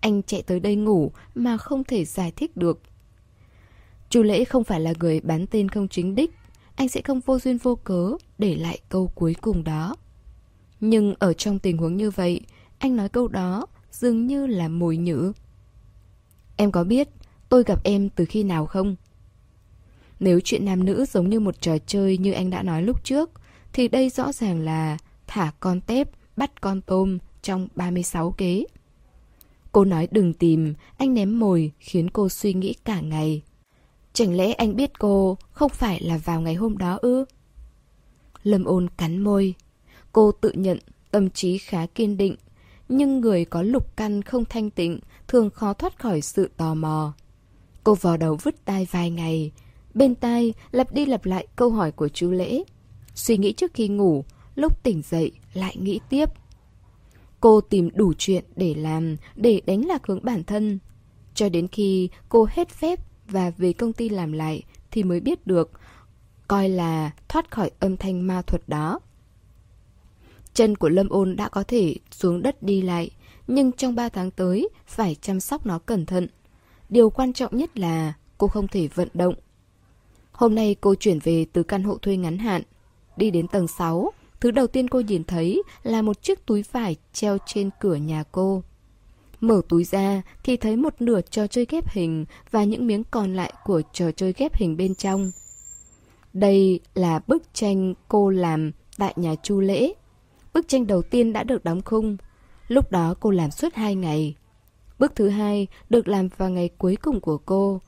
Anh chạy tới đây ngủ mà không thể giải thích được. Chu Lễ không phải là người bán tên không chính đích, anh sẽ không vô duyên vô cớ để lại câu cuối cùng đó. Nhưng ở trong tình huống như vậy, anh nói câu đó dường như là mồi nhữ. Em có biết tôi gặp em từ khi nào không? Nếu chuyện nam nữ giống như một trò chơi như anh đã nói lúc trước, thì đây rõ ràng là thả con tép, bắt con tôm trong 36 kế. Cô nói đừng tìm, anh ném mồi khiến cô suy nghĩ cả ngày. Chẳng lẽ anh biết cô không phải là vào ngày hôm đó ư? Lâm ôn cắn môi. Cô tự nhận tâm trí khá kiên định, nhưng người có lục căn không thanh tịnh thường khó thoát khỏi sự tò mò. Cô vò đầu vứt tai vài ngày, bên tai lặp đi lặp lại câu hỏi của chú Lễ. Suy nghĩ trước khi ngủ, lúc tỉnh dậy lại nghĩ tiếp. Cô tìm đủ chuyện để làm, để đánh lạc hướng bản thân. Cho đến khi cô hết phép và về công ty làm lại thì mới biết được, coi là thoát khỏi âm thanh ma thuật đó. Chân của Lâm Ôn đã có thể xuống đất đi lại, nhưng trong 3 tháng tới phải chăm sóc nó cẩn thận. Điều quan trọng nhất là cô không thể vận động. Hôm nay cô chuyển về từ căn hộ thuê ngắn hạn, đi đến tầng 6. Thứ đầu tiên cô nhìn thấy là một chiếc túi vải treo trên cửa nhà cô. Mở túi ra thì thấy một nửa trò chơi ghép hình và những miếng còn lại của trò chơi ghép hình bên trong. Đây là bức tranh cô làm tại nhà Chu Lễ. Bức tranh đầu tiên đã được đóng khung. Lúc đó cô làm suốt hai ngày. Bức thứ hai được làm vào ngày cuối cùng của cô.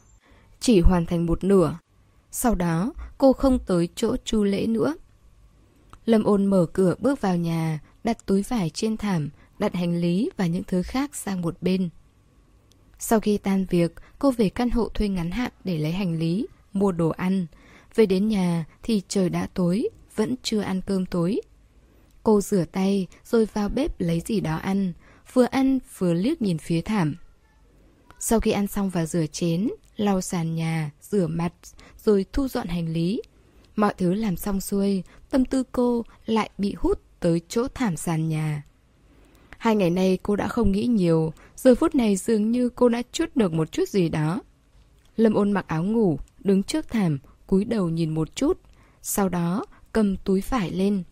chỉ hoàn thành một nửa. Sau đó, cô không tới chỗ chu lễ nữa. Lâm ôn mở cửa bước vào nhà, đặt túi vải trên thảm, đặt hành lý và những thứ khác sang một bên. Sau khi tan việc, cô về căn hộ thuê ngắn hạn để lấy hành lý, mua đồ ăn. Về đến nhà thì trời đã tối, vẫn chưa ăn cơm tối. Cô rửa tay rồi vào bếp lấy gì đó ăn, vừa ăn vừa liếc nhìn phía thảm. Sau khi ăn xong và rửa chén, lau sàn nhà, rửa mặt, rồi thu dọn hành lý. Mọi thứ làm xong xuôi, tâm tư cô lại bị hút tới chỗ thảm sàn nhà. Hai ngày nay cô đã không nghĩ nhiều, giờ phút này dường như cô đã chút được một chút gì đó. Lâm ôn mặc áo ngủ, đứng trước thảm, cúi đầu nhìn một chút, sau đó cầm túi vải lên.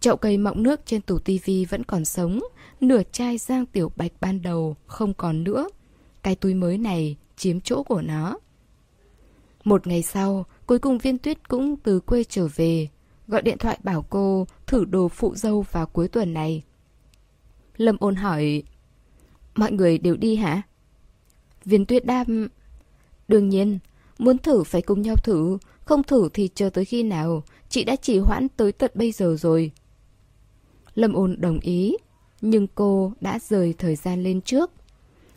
Chậu cây mọng nước trên tủ tivi vẫn còn sống, nửa chai giang tiểu bạch ban đầu không còn nữa. Cái túi mới này chiếm chỗ của nó. Một ngày sau, cuối cùng viên tuyết cũng từ quê trở về, gọi điện thoại bảo cô thử đồ phụ dâu vào cuối tuần này. Lâm ôn hỏi, mọi người đều đi hả? Viên tuyết đáp, đương nhiên, muốn thử phải cùng nhau thử, không thử thì chờ tới khi nào, chị đã chỉ hoãn tới tận bây giờ rồi. Lâm ôn đồng ý, nhưng cô đã rời thời gian lên trước.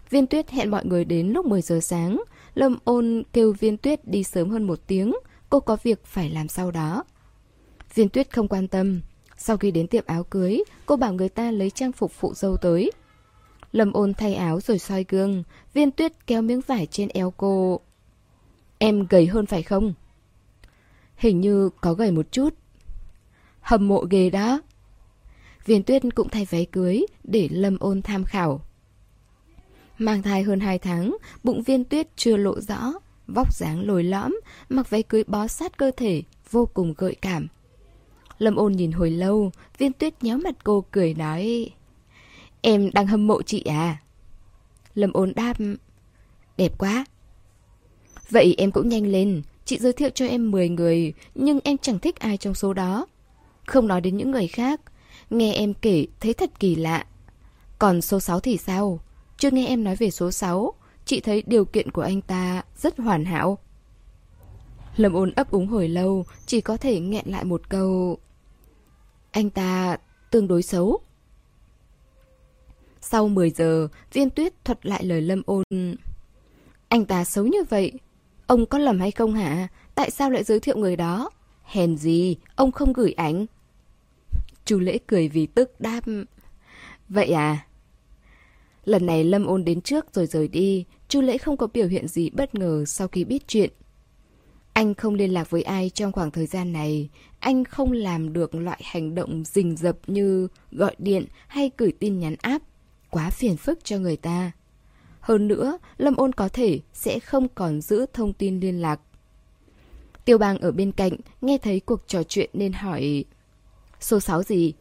Viên tuyết hẹn mọi người đến lúc 10 giờ sáng. Lâm ôn kêu viên tuyết đi sớm hơn một tiếng. Cô có việc phải làm sau đó. Viên tuyết không quan tâm. Sau khi đến tiệm áo cưới, cô bảo người ta lấy trang phục phụ dâu tới. Lâm ôn thay áo rồi soi gương. Viên tuyết kéo miếng vải trên eo cô. Em gầy hơn phải không? Hình như có gầy một chút. Hầm mộ ghê đó. Viên tuyết cũng thay váy cưới để Lâm ôn tham khảo. Mang thai hơn 2 tháng, bụng viên tuyết chưa lộ rõ, vóc dáng lồi lõm, mặc váy cưới bó sát cơ thể, vô cùng gợi cảm. Lâm ôn nhìn hồi lâu, viên tuyết nhéo mặt cô cười nói Em đang hâm mộ chị à? Lâm ôn đáp Đẹp quá Vậy em cũng nhanh lên Chị giới thiệu cho em 10 người Nhưng em chẳng thích ai trong số đó Không nói đến những người khác Nghe em kể, thấy thật kỳ lạ. Còn số 6 thì sao? Chưa nghe em nói về số 6 Chị thấy điều kiện của anh ta rất hoàn hảo. Lâm ôn ấp úng hồi lâu, Chỉ có thể nghẹn lại một câu. Anh ta tương đối xấu. Sau 10 giờ, Viên tuyết thuật lại lời Lâm ôn. Anh ta xấu như vậy? Ông có lầm hay không hả? Tại sao lại giới thiệu người đó? Hèn gì, Ông không gửi ảnh. Chu lễ cười vì tức đáp Vậy à Lần này Lâm ôn đến trước rồi rời đi, Chu Lễ không có biểu hiện gì bất ngờ sau khi biết chuyện. Anh không liên lạc với ai trong khoảng thời gian này, anh không làm được loại hành động rình rập như gọi điện hay gửi tin nhắn áp, quá phiền phức cho người ta. Hơn nữa, Lâm ôn có thể sẽ không còn giữ thông tin liên lạc. Tiêu bang ở bên cạnh, nghe thấy cuộc trò chuyện nên hỏi Số 6 gì?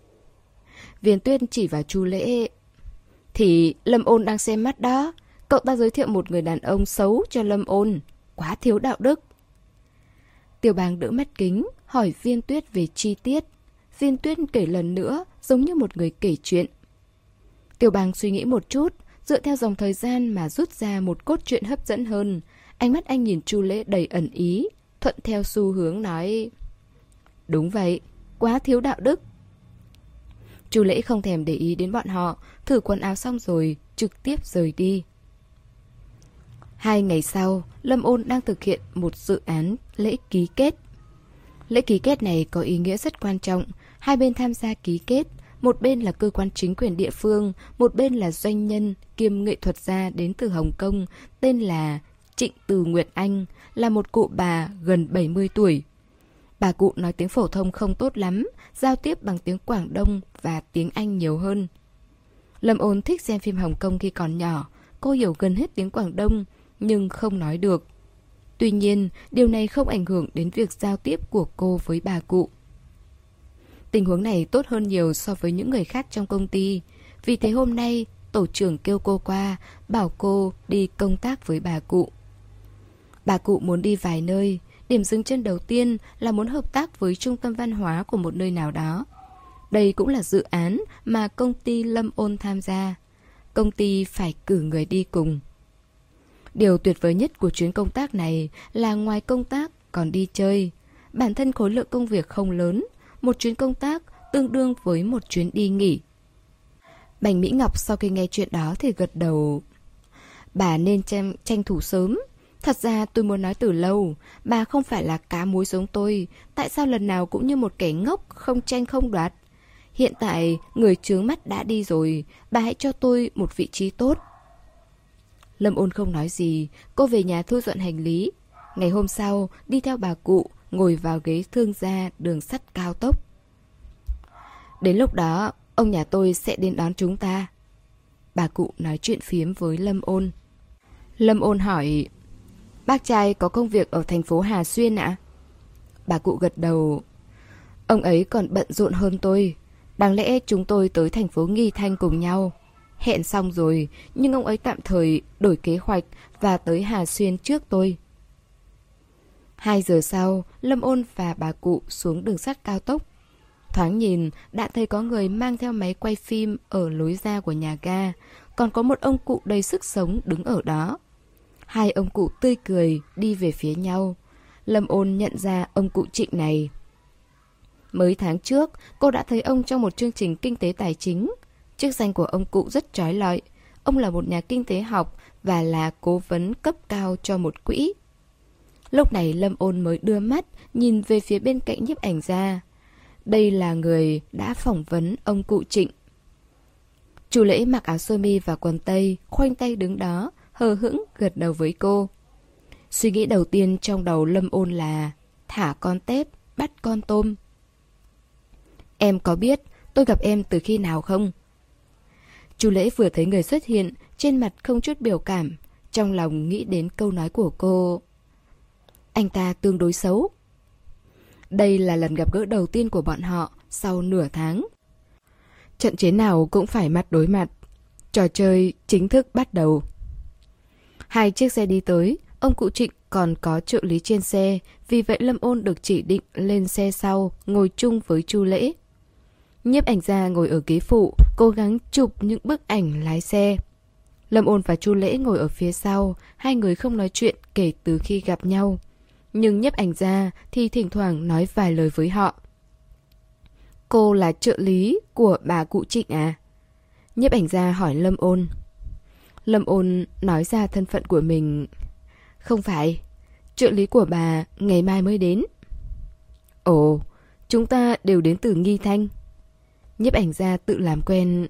Viên tuyên chỉ vào chu lễ thì Lâm Ôn đang xem mắt đó. Cậu ta giới thiệu một người đàn ông xấu cho Lâm Ôn. Quá thiếu đạo đức. Tiểu Bàng đỡ mắt kính, hỏi viên tuyết về chi tiết. Viên tuyết kể lần nữa, giống như một người kể chuyện. Tiểu Bàng suy nghĩ một chút, dựa theo dòng thời gian mà rút ra một cốt truyện hấp dẫn hơn. Ánh mắt anh nhìn Chu Lễ đầy ẩn ý, thuận theo xu hướng nói. Đúng vậy, quá thiếu đạo đức. Chu lễ không thèm để ý đến bọn họ, thử quần áo xong rồi, trực tiếp rời đi. Hai ngày sau, Lâm Ôn đang thực hiện một dự án lễ ký kết. Lễ ký kết này có ý nghĩa rất quan trọng. Hai bên tham gia ký kết, một bên là cơ quan chính quyền địa phương, một bên là doanh nhân kiêm nghệ thuật gia đến từ Hồng Kông, tên là Trịnh Từ Nguyệt Anh, là một cụ bà gần 70 tuổi. Bà cụ nói tiếng phổ thông không tốt lắm, giao tiếp bằng tiếng Quảng Đông và tiếng Anh nhiều hơn. Lâm ôn thích xem phim Hồng Kông khi còn nhỏ, cô hiểu gần hết tiếng Quảng Đông, nhưng không nói được. Tuy nhiên, điều này không ảnh hưởng đến việc giao tiếp của cô với bà cụ. Tình huống này tốt hơn nhiều so với những người khác trong công ty. Vì thế hôm nay, tổ trưởng kêu cô qua, bảo cô đi công tác với bà cụ. Bà cụ muốn đi vài nơi, Điểm dừng chân đầu tiên là muốn hợp tác với trung tâm văn hóa của một nơi nào đó. Đây cũng là dự án mà công ty Lâm Ôn tham gia. Công ty phải cử người đi cùng. Điều tuyệt vời nhất của chuyến công tác này là ngoài công tác còn đi chơi. Bản thân khối lượng công việc không lớn, một chuyến công tác tương đương với một chuyến đi nghỉ. Bành Mỹ Ngọc sau khi nghe chuyện đó thì gật đầu. Bà nên tranh, tranh thủ sớm. Thật ra tôi muốn nói từ lâu, bà không phải là cá muối giống tôi. Tại sao lần nào cũng như một kẻ ngốc, không tranh không đoạt? Hiện tại, người trướng mắt đã đi rồi, bà hãy cho tôi một vị trí tốt. Lâm ôn không nói gì, cô về nhà thu dọn hành lý. Ngày hôm sau, đi theo bà cụ, ngồi vào ghế thương gia đường sắt cao tốc. Đến lúc đó, ông nhà tôi sẽ đến đón chúng ta. Bà cụ nói chuyện phiếm với Lâm ôn. Lâm ôn hỏi, bác trai có công việc ở thành phố Hà Xuyên ạ? Bà cụ gật đầu. Ông ấy còn bận rộn hơn tôi. Đáng lẽ chúng tôi tới thành phố Nghi Thanh cùng nhau. Hẹn xong rồi, nhưng ông ấy tạm thời đổi kế hoạch và tới Hà Xuyên trước tôi. Hai giờ sau, Lâm Ôn và bà cụ xuống đường sắt cao tốc. Thoáng nhìn, đã thấy có người mang theo máy quay phim ở lối ra của nhà ga, còn có một ông cụ đầy sức sống đứng ở đó. Hai ông cụ tươi cười đi về phía nhau. Lâm Ôn nhận ra ông cụ Trịnh này. Mới tháng trước, cô đã thấy ông trong một chương trình kinh tế tài chính. Chức danh của ông cụ rất trói lọi. Ông là một nhà kinh tế học và là cố vấn cấp cao cho một quỹ. Lúc này Lâm Ôn mới đưa mắt nhìn về phía bên cạnh nhiếp ảnh ra. Đây là người đã phỏng vấn ông cụ Trịnh. Chủ lễ mặc áo sơ mi và quần tây, khoanh tay đứng đó, hờ hững gật đầu với cô. Suy nghĩ đầu tiên trong đầu Lâm Ôn là thả con tép, bắt con tôm. Em có biết tôi gặp em từ khi nào không? Chu lễ vừa thấy người xuất hiện, trên mặt không chút biểu cảm, trong lòng nghĩ đến câu nói của cô. Anh ta tương đối xấu. Đây là lần gặp gỡ đầu tiên của bọn họ sau nửa tháng. Trận chiến nào cũng phải mặt đối mặt. Trò chơi chính thức bắt đầu. Hai chiếc xe đi tới, ông cụ Trịnh còn có trợ lý trên xe, vì vậy Lâm Ôn được chỉ định lên xe sau, ngồi chung với Chu Lễ. Nhiếp ảnh gia ngồi ở ghế phụ, cố gắng chụp những bức ảnh lái xe. Lâm Ôn và Chu Lễ ngồi ở phía sau, hai người không nói chuyện kể từ khi gặp nhau. Nhưng nhiếp ảnh gia thì thỉnh thoảng nói vài lời với họ. Cô là trợ lý của bà cụ Trịnh à? Nhiếp ảnh gia hỏi Lâm Ôn. Lâm Ôn nói ra thân phận của mình. Không phải, trợ lý của bà ngày mai mới đến. Ồ, chúng ta đều đến từ Nghi Thanh nhiếp ảnh gia tự làm quen.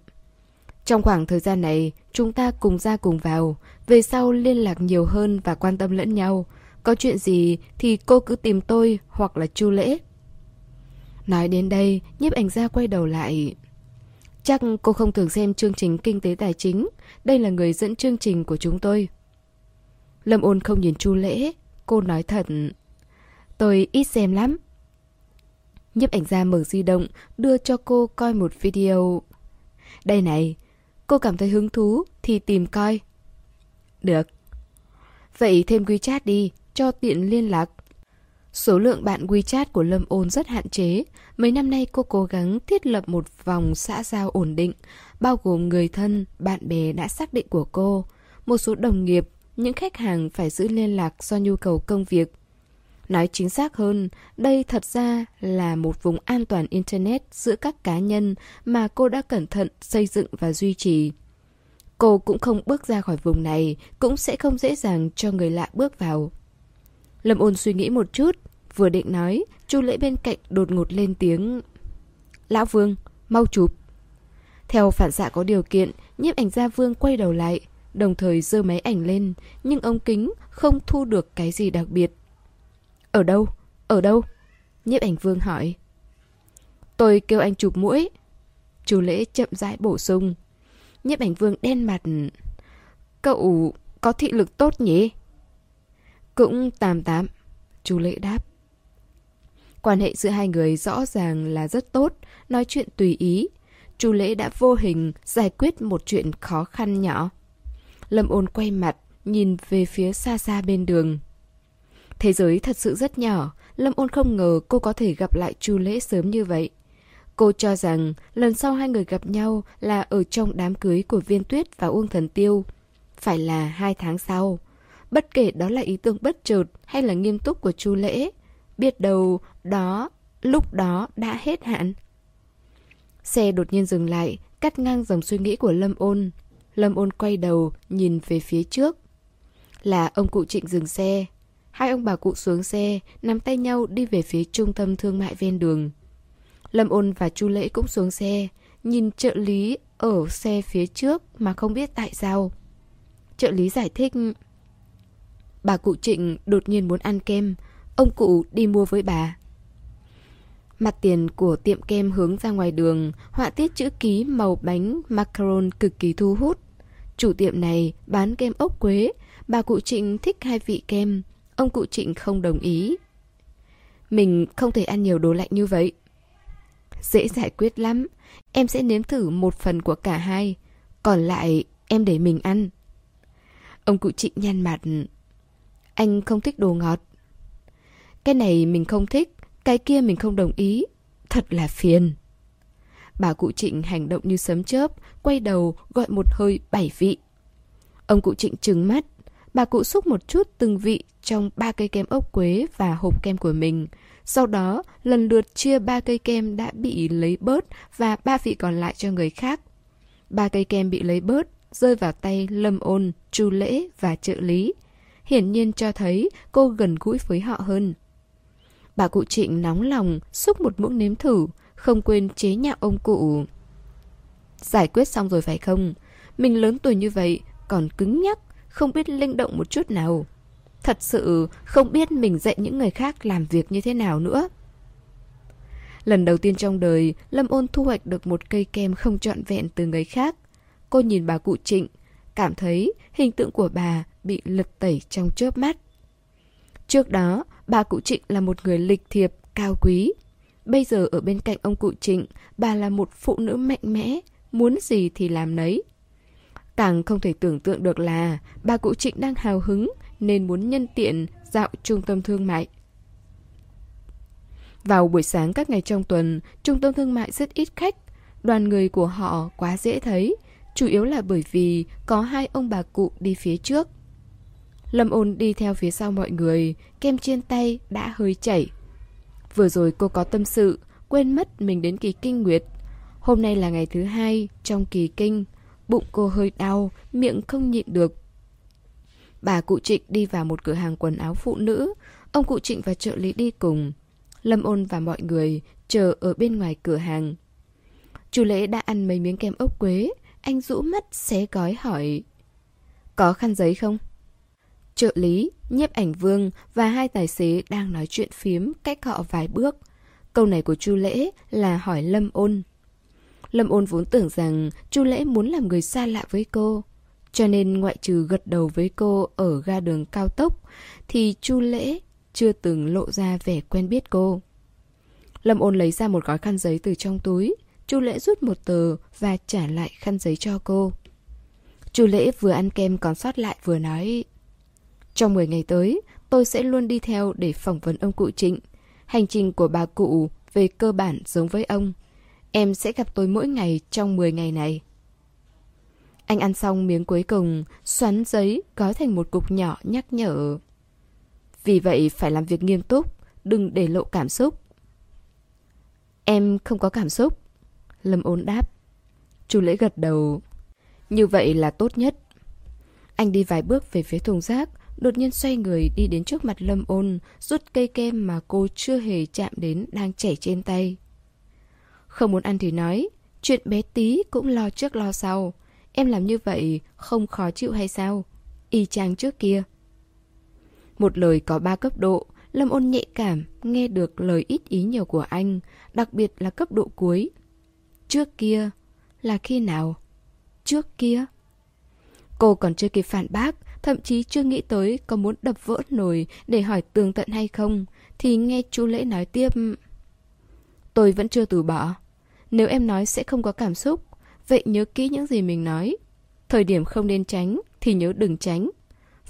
Trong khoảng thời gian này, chúng ta cùng ra cùng vào, về sau liên lạc nhiều hơn và quan tâm lẫn nhau. Có chuyện gì thì cô cứ tìm tôi hoặc là chu lễ. Nói đến đây, nhiếp ảnh gia quay đầu lại. Chắc cô không thường xem chương trình kinh tế tài chính, đây là người dẫn chương trình của chúng tôi. Lâm ôn không nhìn chu lễ, cô nói thật. Tôi ít xem lắm. nhấp ảnh ra mở di động, đưa cho cô coi một video. Đây này, cô cảm thấy hứng thú thì tìm coi. Được. Vậy thêm WeChat đi, cho tiện liên lạc. Số lượng bạn WeChat của Lâm Ôn rất hạn chế. Mấy năm nay cô cố gắng thiết lập một vòng xã giao ổn định, bao gồm người thân, bạn bè đã xác định của cô, một số đồng nghiệp, những khách hàng phải giữ liên lạc do nhu cầu công việc. Nói chính xác hơn, đây thật ra là một vùng an toàn Internet giữa các cá nhân mà cô đã cẩn thận xây dựng và duy trì. Cô cũng không bước ra khỏi vùng này, cũng sẽ không dễ dàng cho người lạ bước vào. Lâm ôn suy nghĩ một chút, vừa định nói, chu lễ bên cạnh đột ngột lên tiếng. Lão Vương, mau chụp. Theo phản xạ có điều kiện, nhiếp ảnh gia Vương quay đầu lại, đồng thời giơ máy ảnh lên, nhưng ống kính không thu được cái gì đặc biệt. Ở đâu? Ở đâu? Nhiếp ảnh vương hỏi. Tôi kêu anh chụp mũi. Chu lễ chậm rãi bổ sung. Nhiếp ảnh vương đen mặt. Cậu có thị lực tốt nhỉ? Cũng tạm tạm. Chú lễ đáp. Quan hệ giữa hai người rõ ràng là rất tốt, nói chuyện tùy ý. Chú lễ đã vô hình giải quyết một chuyện khó khăn nhỏ. Lâm ôn quay mặt, nhìn về phía xa xa bên đường. Thế giới thật sự rất nhỏ, Lâm Ôn không ngờ cô có thể gặp lại Chu Lễ sớm như vậy. Cô cho rằng lần sau hai người gặp nhau là ở trong đám cưới của Viên Tuyết và Uông Thần Tiêu. Phải là hai tháng sau bất kể đó là ý tưởng bất chợt hay là nghiêm túc của chu lễ. Biết đâu đó, lúc đó đã hết hạn. Xe đột nhiên dừng lại, cắt ngang dòng suy nghĩ của Lâm ôn. Lâm ôn quay đầu, nhìn về phía trước. Là ông cụ Trịnh dừng xe. Hai ông bà cụ xuống xe, nắm tay nhau đi về phía trung tâm thương mại ven đường. Lâm ôn và chu Lễ cũng xuống xe, nhìn trợ lý ở xe phía trước mà không biết tại sao. Trợ lý giải thích... Bà cụ Trịnh đột nhiên muốn ăn kem, ông cụ đi mua với bà. Mặt tiền của tiệm kem hướng ra ngoài đường, họa tiết chữ ký màu bánh macaron cực kỳ thu hút. Chủ tiệm này bán kem ốc quế, bà cụ Trịnh thích hai vị kem, ông cụ Trịnh không đồng ý. Mình không thể ăn nhiều đồ lạnh như vậy. Dễ giải quyết lắm, em sẽ nếm thử một phần của cả hai, còn lại em để mình ăn. Ông cụ Trịnh nhăn mặt. Anh không thích đồ ngọt. Cái này mình không thích, cái kia mình không đồng ý. Thật là phiền. Bà cụ Trịnh hành động như sấm chớp, quay đầu gọi một hơi bảy vị. Ông cụ Trịnh trừng mắt, bà cụ xúc một chút từng vị trong ba cây kem ốc quế và hộp kem của mình. Sau đó, lần lượt chia ba cây kem đã bị lấy bớt và ba vị còn lại cho người khác. Ba cây kem bị lấy bớt, rơi vào tay Lâm Ôn, Chu Lễ và trợ lý. Hiển nhiên cho thấy cô gần gũi với họ hơn. Bà cụ Trịnh nóng lòng, xúc một muỗng nếm thử, không quên chế nhạo ông cụ. Giải quyết xong rồi phải không? Mình lớn tuổi như vậy, còn cứng nhắc, không biết linh động một chút nào. Thật sự không biết mình dạy những người khác làm việc như thế nào nữa. Lần đầu tiên trong đời, Lâm Ôn thu hoạch được một cây kem không trọn vẹn từ người khác. Cô nhìn bà cụ Trịnh, cảm thấy hình tượng của bà bị lật tẩy trong chớp mắt. Trước đó, bà cụ Trịnh là một người lịch thiệp, cao quý. Bây giờ ở bên cạnh ông cụ Trịnh, bà là một phụ nữ mạnh mẽ, muốn gì thì làm nấy. Càng không thể tưởng tượng được là bà cụ Trịnh đang hào hứng nên muốn nhân tiện dạo trung tâm thương mại. Vào buổi sáng các ngày trong tuần, trung tâm thương mại rất ít khách. Đoàn người của họ quá dễ thấy, chủ yếu là bởi vì có hai ông bà cụ đi phía trước. Lâm ôn đi theo phía sau mọi người, kem trên tay đã hơi chảy. Vừa rồi cô có tâm sự, quên mất mình đến kỳ kinh nguyệt. Hôm nay là ngày thứ hai trong kỳ kinh, bụng cô hơi đau, miệng không nhịn được. Bà cụ Trịnh đi vào một cửa hàng quần áo phụ nữ, ông cụ Trịnh và trợ lý đi cùng. Lâm ôn và mọi người chờ ở bên ngoài cửa hàng. Chủ lễ đã ăn mấy miếng kem ốc quế, anh rũ mắt xé gói hỏi. Có khăn giấy không? Trợ lý, nhiếp ảnh vương và hai tài xế đang nói chuyện phiếm cách họ vài bước. Câu này của Chu Lễ là hỏi Lâm Ôn. Lâm Ôn vốn tưởng rằng Chu Lễ muốn làm người xa lạ với cô. Cho nên ngoại trừ gật đầu với cô ở ga đường cao tốc thì Chu Lễ chưa từng lộ ra vẻ quen biết cô. Lâm Ôn lấy ra một gói khăn giấy từ trong túi. Chu Lễ rút một tờ và trả lại khăn giấy cho cô. Chu Lễ vừa ăn kem còn sót lại vừa nói trong 10 ngày tới, tôi sẽ luôn đi theo để phỏng vấn ông cụ Trịnh. Hành trình của bà cụ về cơ bản giống với ông. Em sẽ gặp tôi mỗi ngày trong 10 ngày này. Anh ăn xong miếng cuối cùng, xoắn giấy gói thành một cục nhỏ nhắc nhở. Vì vậy phải làm việc nghiêm túc, đừng để lộ cảm xúc. Em không có cảm xúc. Lâm ốn đáp. Chu lễ gật đầu. Như vậy là tốt nhất. Anh đi vài bước về phía thùng rác, đột nhiên xoay người đi đến trước mặt Lâm ôn, rút cây kem mà cô chưa hề chạm đến đang chảy trên tay. Không muốn ăn thì nói, chuyện bé tí cũng lo trước lo sau. Em làm như vậy không khó chịu hay sao? Y chang trước kia. Một lời có ba cấp độ, Lâm ôn nhạy cảm, nghe được lời ít ý nhiều của anh, đặc biệt là cấp độ cuối. Trước kia, là khi nào? Trước kia? Cô còn chưa kịp phản bác, thậm chí chưa nghĩ tới có muốn đập vỡ nồi để hỏi tường tận hay không, thì nghe chú Lễ nói tiếp. Tôi vẫn chưa từ bỏ. Nếu em nói sẽ không có cảm xúc, vậy nhớ kỹ những gì mình nói. Thời điểm không nên tránh thì nhớ đừng tránh.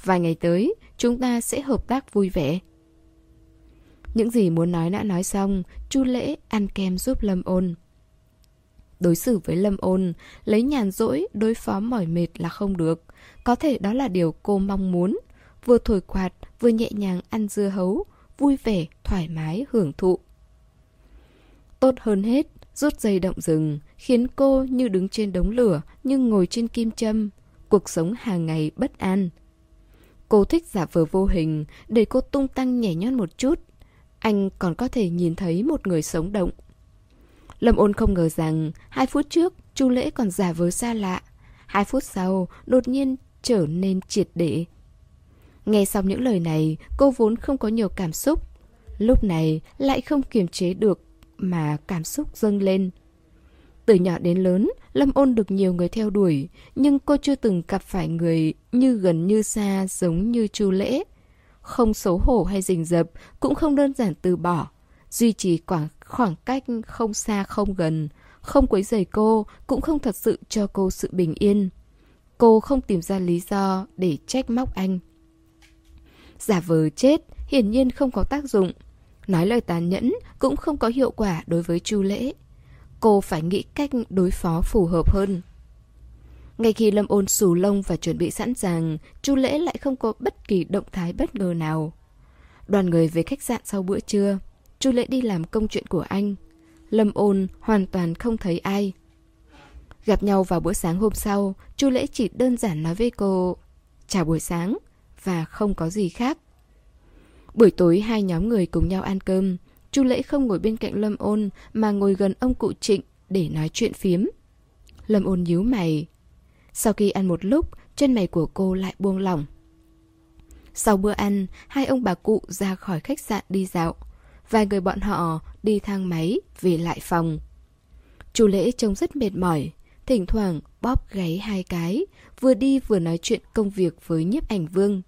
Vài ngày tới, chúng ta sẽ hợp tác vui vẻ. Những gì muốn nói đã nói xong, Chu Lễ ăn kem giúp Lâm ôn. Đối xử với Lâm ôn, lấy nhàn rỗi đối phó mỏi mệt là không được. Có thể đó là điều cô mong muốn. vừa thổi quạt, vừa nhẹ nhàng ăn dưa hấu, vui vẻ, thoải mái, hưởng thụ. Tốt hơn hết, rút dây động rừng, khiến cô như đứng trên đống lửa nhưng ngồi trên kim châm, cuộc sống hàng ngày bất an. Cô thích giả vờ vô hình để cô tung tăng nhảy nhót một chút. Anh còn có thể nhìn thấy một người sống động. Lâm ôn không ngờ rằng hai phút trước chu lễ còn giả vờ xa lạ. Hai phút sau đột nhiên trở nên triệt để. Nghe xong những lời này, cô vốn không có nhiều cảm xúc. Lúc này lại không kiềm chế được mà cảm xúc dâng lên. Từ nhỏ đến lớn, Lâm ôn được nhiều người theo đuổi, nhưng cô chưa từng gặp phải người như gần như xa giống như chu lễ. Không xấu hổ hay rình rập, cũng không đơn giản từ bỏ. Duy trì khoảng, khoảng cách không xa không gần, không quấy rầy cô, cũng không thật sự cho cô sự bình yên. Cô không tìm ra lý do để trách móc anh. Giả vờ chết, hiển nhiên không có tác dụng. Nói lời tàn nhẫn cũng không có hiệu quả đối với Chu Lễ. Cô phải nghĩ cách đối phó phù hợp hơn. Ngay khi Lâm Ôn xù lông và chuẩn bị sẵn sàng, Chu Lễ lại không có bất kỳ động thái bất ngờ nào. Đoàn người về khách sạn sau bữa trưa, Chu Lễ đi làm công chuyện của anh. Lâm Ôn hoàn toàn không thấy ai. Gặp nhau vào bữa sáng hôm sau, Chu Lễ chỉ đơn giản nói với cô chào buổi sáng và không có gì khác. Buổi tối hai nhóm người cùng nhau ăn cơm, Chu Lễ không ngồi bên cạnh Lâm Ôn mà ngồi gần ông cụ Trịnh để nói chuyện phiếm. Lâm Ôn nhíu mày. Sau khi ăn một lúc, chân mày của cô lại buông lỏng. Sau bữa ăn, hai ông bà cụ ra khỏi khách sạn đi dạo. Vài người bọn họ đi thang máy về lại phòng. Chu Lễ trông rất mệt mỏi, thỉnh thoảng bóp gáy hai cái, vừa đi vừa nói chuyện công việc với nhiếp ảnh vương.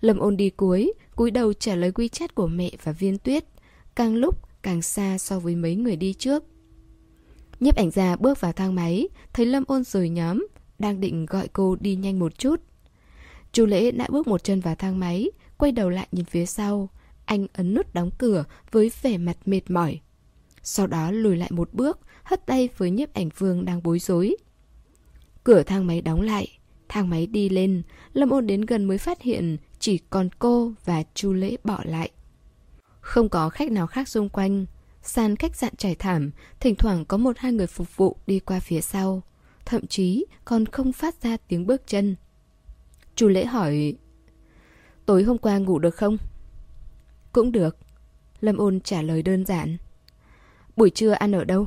Lâm ôn đi cuối, cúi đầu trả lời quy chat của mẹ và viên tuyết, càng lúc càng xa so với mấy người đi trước. Nhiếp ảnh gia bước vào thang máy, thấy Lâm ôn rời nhóm, đang định gọi cô đi nhanh một chút. Chu lễ đã bước một chân vào thang máy, quay đầu lại nhìn phía sau. Anh ấn nút đóng cửa với vẻ mặt mệt mỏi. Sau đó lùi lại một bước, hất tay với nhiếp ảnh vương đang bối rối. Cửa thang máy đóng lại, thang máy đi lên, Lâm ôn đến gần mới phát hiện chỉ còn cô và Chu Lễ bỏ lại. Không có khách nào khác xung quanh, sàn khách sạn trải thảm, thỉnh thoảng có một hai người phục vụ đi qua phía sau, thậm chí còn không phát ra tiếng bước chân. Chu Lễ hỏi, tối hôm qua ngủ được không? Cũng được. Lâm ôn trả lời đơn giản. Buổi trưa ăn ở đâu?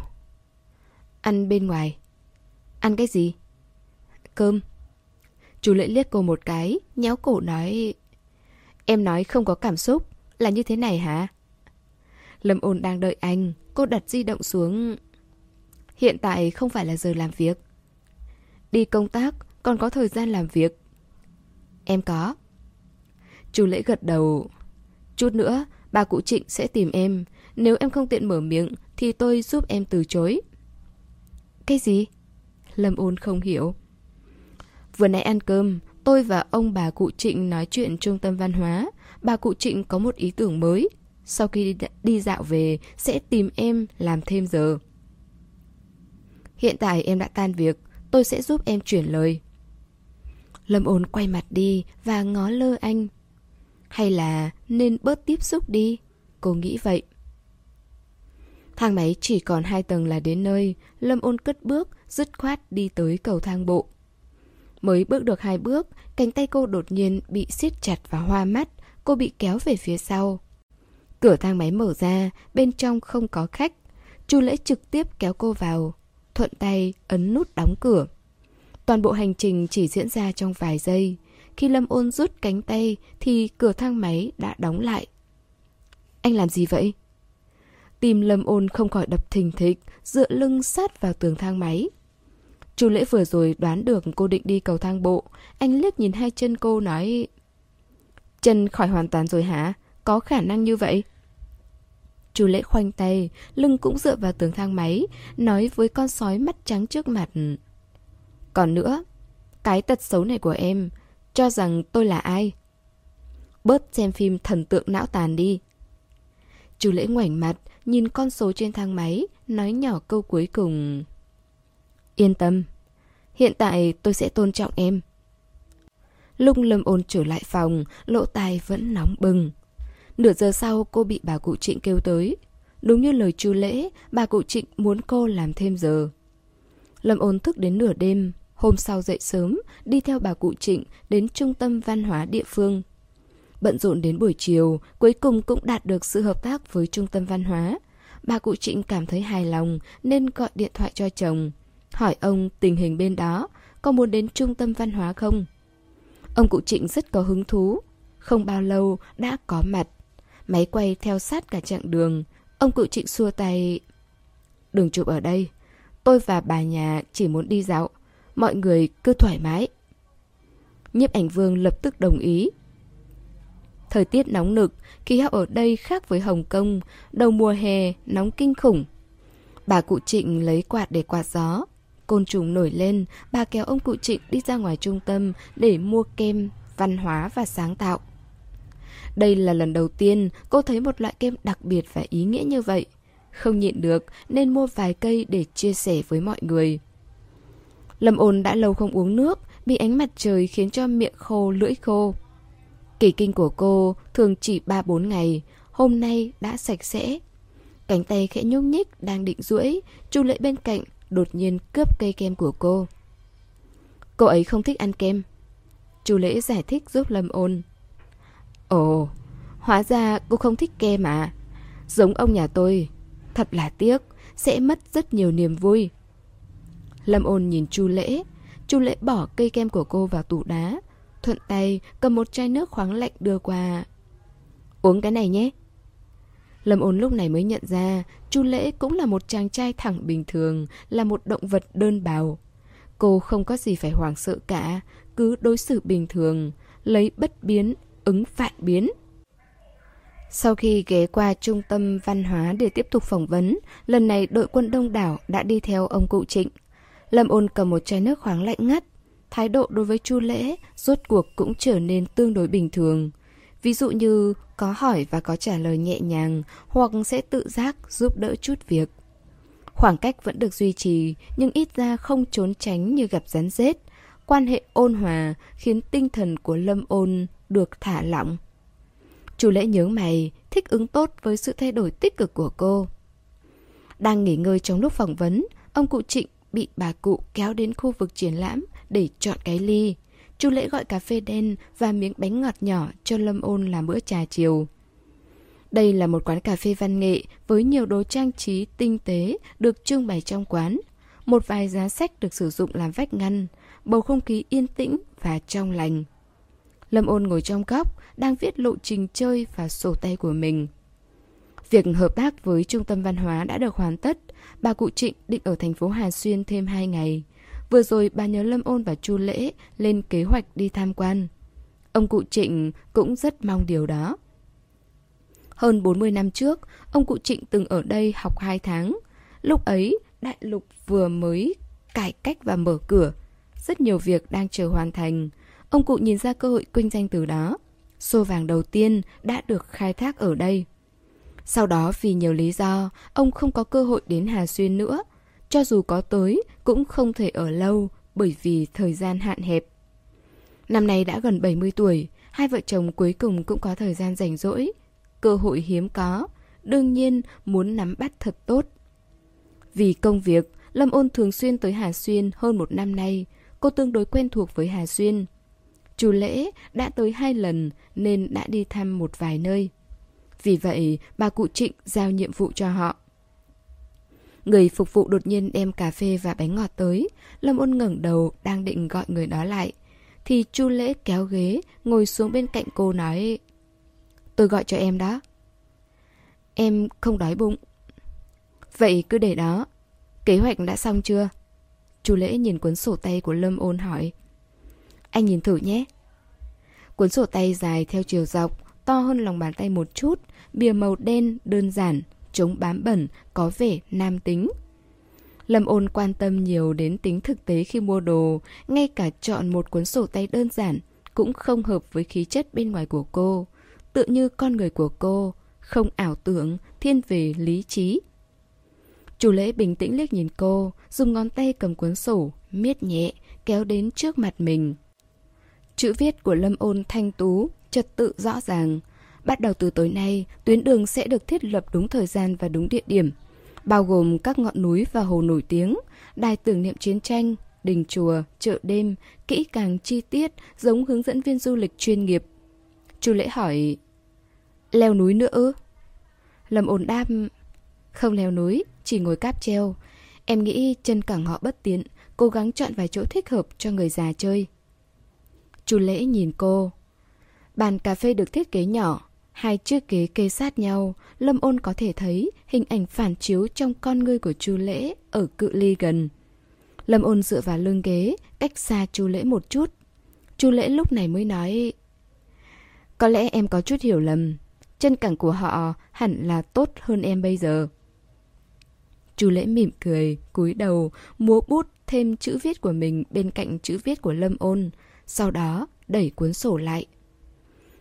Ăn bên ngoài. Ăn cái gì? Cơm. Chú lễ liếc cô một cái, nhéo cổ nói... Em nói không có cảm xúc, là như thế này hả? Lâm ôn đang đợi anh, cô đặt di động xuống. Hiện tại không phải là giờ làm việc. Đi công tác, còn có thời gian làm việc. Em có. Chú lễ gật đầu. Chút nữa, bà cụ Trịnh sẽ tìm em. Nếu em không tiện mở miệng, thì tôi giúp em từ chối. Cái gì? Lâm ôn không hiểu. Vừa nãy ăn cơm, tôi và ông bà cụ Trịnh nói chuyện trung tâm văn hóa. Bà cụ Trịnh có một ý tưởng mới. Sau khi đi dạo về, sẽ tìm em làm thêm giờ. Hiện tại em đã tan việc, tôi sẽ giúp em chuyển lời. Lâm ôn quay mặt đi và ngó lơ anh. Hay là nên bớt tiếp xúc đi? Cô nghĩ vậy. Thang máy chỉ còn hai tầng là đến nơi, Lâm ôn cất bước, dứt khoát đi tới cầu thang bộ. Mới bước được hai bước, cánh tay cô đột nhiên bị siết chặt và hoa mắt, cô bị kéo về phía sau. Cửa thang máy mở ra, bên trong không có khách. Chu lễ trực tiếp kéo cô vào, thuận tay ấn nút đóng cửa. Toàn bộ hành trình chỉ diễn ra trong vài giây. Khi Lâm ôn rút cánh tay thì cửa thang máy đã đóng lại. Anh làm gì vậy? Tim Lâm ôn không khỏi đập thình thịch, dựa lưng sát vào tường thang máy. Chu lễ vừa rồi đoán được cô định đi cầu thang bộ. Anh liếc nhìn hai chân cô nói... Chân khỏi hoàn toàn rồi hả? Có khả năng như vậy? Chu lễ khoanh tay, lưng cũng dựa vào tường thang máy, nói với con sói mắt trắng trước mặt. Còn nữa, cái tật xấu này của em, cho rằng tôi là ai? Bớt xem phim thần tượng não tàn đi. Chu lễ ngoảnh mặt, nhìn con số trên thang máy, nói nhỏ câu cuối cùng. Yên tâm, hiện tại tôi sẽ tôn trọng em. Lúc Lâm ôn trở lại phòng, lỗ tai vẫn nóng bừng. Nửa giờ sau cô bị bà cụ Trịnh kêu tới. Đúng như lời chu lễ, bà cụ Trịnh muốn cô làm thêm giờ. Lâm ôn thức đến nửa đêm, hôm sau dậy sớm, đi theo bà cụ Trịnh đến trung tâm văn hóa địa phương. Bận rộn đến buổi chiều, cuối cùng cũng đạt được sự hợp tác với trung tâm văn hóa. Bà cụ Trịnh cảm thấy hài lòng nên gọi điện thoại cho chồng. Hỏi ông tình hình bên đó, có muốn đến trung tâm văn hóa không? Ông cụ Trịnh rất có hứng thú. Không bao lâu đã có mặt. Máy quay theo sát cả chặng đường. Ông cụ Trịnh xua tay. Đừng chụp ở đây. Tôi và bà nhà chỉ muốn đi dạo. Mọi người cứ thoải mái. Nhiếp ảnh vương lập tức đồng ý. Thời tiết nóng nực, khí hậu ở đây khác với Hồng Kông, đầu mùa hè nóng kinh khủng. Bà cụ Trịnh lấy quạt để quạt gió. Côn trùng nổi lên, bà kéo ông cụ Trịnh đi ra ngoài trung tâm để mua kem, văn hóa và sáng tạo. Đây là lần đầu tiên cô thấy một loại kem đặc biệt và ý nghĩa như vậy. Không nhịn được nên mua vài cây để chia sẻ với mọi người. Lâm ôn đã lâu không uống nước, bị ánh mặt trời khiến cho miệng khô lưỡi khô. Kỳ kinh của cô thường chỉ 3-4 ngày, hôm nay đã sạch sẽ. Cánh tay khẽ nhúc nhích đang định duỗi, Chu Lệ bên cạnh đột nhiên cướp cây kem của cô. Cô ấy không thích ăn kem. Chu Lễ giải thích giúp Lâm ôn. Ồ, hóa ra cô không thích kem à? Giống ông nhà tôi, thật là tiếc, sẽ mất rất nhiều niềm vui. Lâm ôn nhìn Chu Lễ, Chu Lễ bỏ cây kem của cô vào tủ đá, thuận tay cầm một chai nước khoáng lạnh đưa qua. Uống cái này nhé. Lâm ôn lúc này mới nhận ra Chu Lễ cũng là một chàng trai thẳng bình thường, là một động vật đơn bào. Cô không có gì phải hoảng sợ cả, cứ đối xử bình thường, lấy bất biến, ứng vạn biến. Sau khi ghé qua trung tâm văn hóa để tiếp tục phỏng vấn, lần này đội quân đông đảo đã đi theo ông cụ Trịnh. Lâm ôn cầm một chai nước khoáng lạnh ngắt, thái độ đối với Chu Lễ rốt cuộc cũng trở nên tương đối bình thường. Ví dụ như có hỏi và có trả lời nhẹ nhàng hoặc sẽ tự giác giúp đỡ chút việc. Khoảng cách vẫn được duy trì nhưng ít ra không trốn tránh như gặp rắn rết. Quan hệ ôn hòa khiến tinh thần của Lâm ôn được thả lỏng. Chu lễ nhớ mày, thích ứng tốt với sự thay đổi tích cực của cô. Đang nghỉ ngơi trong lúc phỏng vấn, ông cụ Trịnh bị bà cụ kéo đến khu vực triển lãm để chọn cái ly. Chu Lễ gọi cà phê đen và miếng bánh ngọt nhỏ cho Lâm Ôn làm bữa trà chiều. Đây là một quán cà phê văn nghệ với nhiều đồ trang trí tinh tế được trưng bày trong quán. Một vài giá sách được sử dụng làm vách ngăn, bầu không khí yên tĩnh và trong lành. Lâm Ôn ngồi trong góc, đang viết lộ trình chơi và sổ tay của mình. Việc hợp tác với Trung tâm Văn hóa đã được hoàn tất. Bà cụ Trịnh định ở thành phố Hà Xuyên thêm 2 ngày. Vừa rồi bà nhớ Lâm Ôn và Chu Lễ lên kế hoạch đi tham quan. Ông cụ Trịnh cũng rất mong điều đó. Hơn 40 năm trước, ông cụ Trịnh từng ở đây học 2 tháng. Lúc ấy, đại lục vừa mới cải cách và mở cửa. Rất nhiều việc đang chờ hoàn thành. Ông cụ nhìn ra cơ hội kinh doanh từ đó. Xô vàng đầu tiên đã được khai thác ở đây. Sau đó vì nhiều lý do, ông không có cơ hội đến Hà Xuyên nữa. Cho dù có tới, cũng không thể ở lâu bởi vì thời gian hạn hẹp. Năm nay đã gần 70 tuổi, hai vợ chồng cuối cùng cũng có thời gian rảnh rỗi. Cơ hội hiếm có, đương nhiên muốn nắm bắt thật tốt. Vì công việc, Lâm Ôn thường xuyên tới Hà Xuyên hơn một năm nay, cô tương đối quen thuộc với Hà Xuyên. Chủ lễ đã tới hai lần nên đã đi thăm một vài nơi. Vì vậy, bà cụ Trịnh giao nhiệm vụ cho họ. Người phục vụ đột nhiên đem cà phê và bánh ngọt tới. Lâm ôn ngẩng đầu đang định gọi người đó lại. Thì chu lễ kéo ghế, ngồi xuống bên cạnh cô nói Tôi gọi cho em đó. Em không đói bụng. Vậy cứ để đó. Kế hoạch đã xong chưa? Chu lễ nhìn cuốn sổ tay của Lâm ôn hỏi. Anh nhìn thử nhé. Cuốn sổ tay dài theo chiều dọc, to hơn lòng bàn tay một chút, bìa màu đen, đơn giản, chống bám bẩn, có vẻ nam tính. Lâm ôn quan tâm nhiều đến tính thực tế khi mua đồ, ngay cả chọn một cuốn sổ tay đơn giản cũng không hợp với khí chất bên ngoài của cô. Tự như con người của cô, không ảo tưởng, thiên về lý trí. Chủ lễ bình tĩnh liếc nhìn cô, dùng ngón tay cầm cuốn sổ, miết nhẹ, kéo đến trước mặt mình. Chữ viết của Lâm Ôn thanh tú, trật tự rõ ràng. Bắt đầu từ tối nay, tuyến đường sẽ được thiết lập đúng thời gian và đúng địa điểm, bao gồm các ngọn núi và hồ nổi tiếng, đài tưởng niệm chiến tranh, đình chùa, chợ đêm, kỹ càng chi tiết, giống hướng dẫn viên du lịch chuyên nghiệp. Chu lễ hỏi, leo núi nữa ư? Lâm ổn đáp, không leo núi, chỉ ngồi cáp treo. Em nghĩ chân cẳng họ bất tiện, cố gắng chọn vài chỗ thích hợp cho người già chơi. Chu lễ nhìn cô. Bàn cà phê được thiết kế nhỏ, hai chiếc ghế kê sát nhau, Lâm ôn có thể thấy hình ảnh phản chiếu trong con ngươi của chu lễ ở cự ly gần. Lâm ôn dựa vào lưng ghế, cách xa chu lễ một chút. Chu lễ lúc này mới nói Có lẽ em có chút hiểu lầm Chân cẳng của họ hẳn là tốt hơn em bây giờ Chu lễ mỉm cười, cúi đầu, múa bút thêm chữ viết của mình bên cạnh chữ viết của Lâm ôn Sau đó đẩy cuốn sổ lại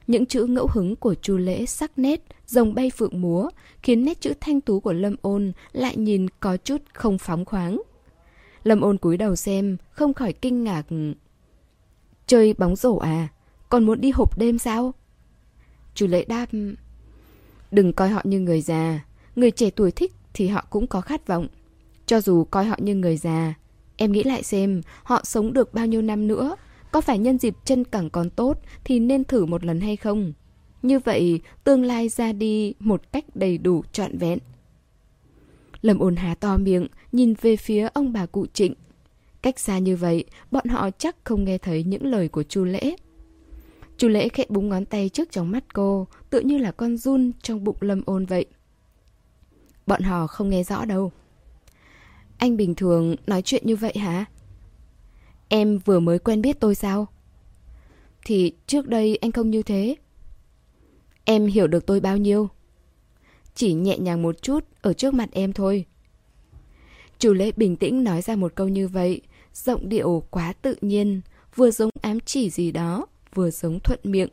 những chữ ngẫu hứng của chu lễ sắc nét, rồng bay phượng múa, khiến nét chữ thanh tú của Lâm ôn lại nhìn có chút không phóng khoáng. Lâm ôn cúi đầu xem, không khỏi kinh ngạc. Chơi bóng rổ à? Còn muốn đi hộp đêm sao? Chu lễ đáp Đừng coi họ như người già Người trẻ tuổi thích thì họ cũng có khát vọng Cho dù coi họ như người già Em nghĩ lại xem Họ sống được bao nhiêu năm nữa có phải nhân dịp chân cẳng còn tốt Thì nên thử một lần hay không Như vậy tương lai ra đi Một cách đầy đủ trọn vẹn Lâm ôn há to miệng, nhìn về phía ông bà cụ trịnh. Cách xa như vậy, bọn họ chắc không nghe thấy những lời của chu lễ. Chu lễ khẽ búng ngón tay trước trong mắt cô, tựa như là con run trong bụng lâm ôn vậy. Bọn họ không nghe rõ đâu. Anh bình thường nói chuyện như vậy hả? Em vừa mới quen biết tôi sao? Thì trước đây anh không như thế. Em hiểu được tôi bao nhiêu? Chỉ nhẹ nhàng một chút ở trước mặt em thôi. Chủ lễ bình tĩnh nói ra một câu như vậy, giọng điệu quá tự nhiên, vừa giống ám chỉ gì đó, vừa giống thuận miệng.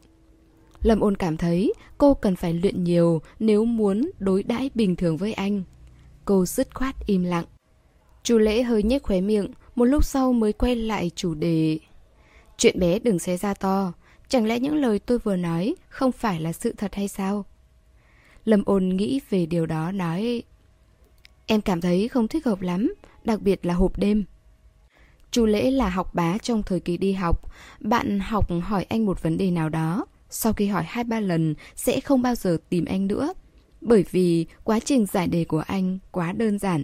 Lâm ôn cảm thấy cô cần phải luyện nhiều nếu muốn đối đãi bình thường với anh. Cô dứt khoát im lặng. Chủ lễ hơi nhếch khóe miệng, một lúc sau mới quay lại chủ đề. Chuyện bé đừng xé ra to, chẳng lẽ những lời tôi vừa nói không phải là sự thật hay sao? Lâm ôn nghĩ về điều đó nói Em cảm thấy không thích hợp lắm, đặc biệt là hộp đêm. Chu Lễ là học bá trong thời kỳ đi học. Bạn học hỏi anh một vấn đề nào đó. Sau khi hỏi hai ba lần, sẽ không bao giờ tìm anh nữa. Bởi vì quá trình giải đề của anh quá đơn giản.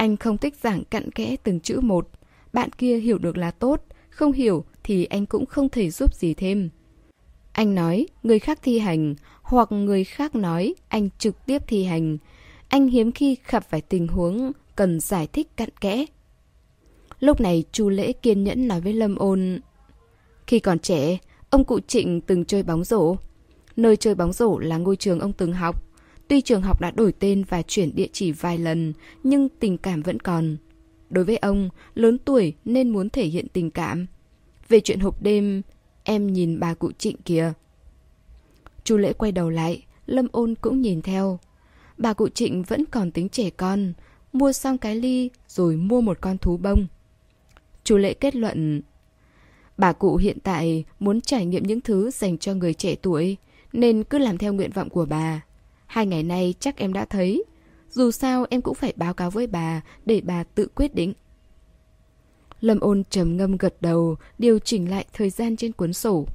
Anh không thích giảng cặn kẽ từng chữ một. Bạn kia hiểu được là tốt, không hiểu thì anh cũng không thể giúp gì thêm. Anh nói người khác thi hành, hoặc người khác nói anh trực tiếp thi hành. Anh hiếm khi gặp phải tình huống cần giải thích cặn kẽ. Lúc này chu Lễ kiên nhẫn nói với Lâm Ôn Khi còn trẻ, ông cụ Trịnh từng chơi bóng rổ. Nơi chơi bóng rổ là ngôi trường ông từng học. Tuy trường học đã đổi tên và chuyển địa chỉ vài lần, nhưng tình cảm vẫn còn. Đối với ông, lớn tuổi nên muốn thể hiện tình cảm. Về chuyện hộp đêm, em nhìn bà cụ Trịnh kìa. Chu Lễ quay đầu lại, Lâm Ôn cũng nhìn theo. Bà cụ Trịnh vẫn còn tính trẻ con, mua xong cái ly rồi mua một con thú bông. Chu Lễ kết luận, bà cụ hiện tại muốn trải nghiệm những thứ dành cho người trẻ tuổi, nên cứ làm theo nguyện vọng của bà. Hai ngày nay chắc em đã thấy, dù sao em cũng phải báo cáo với bà để bà tự quyết định. Lâm ôn trầm ngâm gật đầu, điều chỉnh lại thời gian trên cuốn sổ.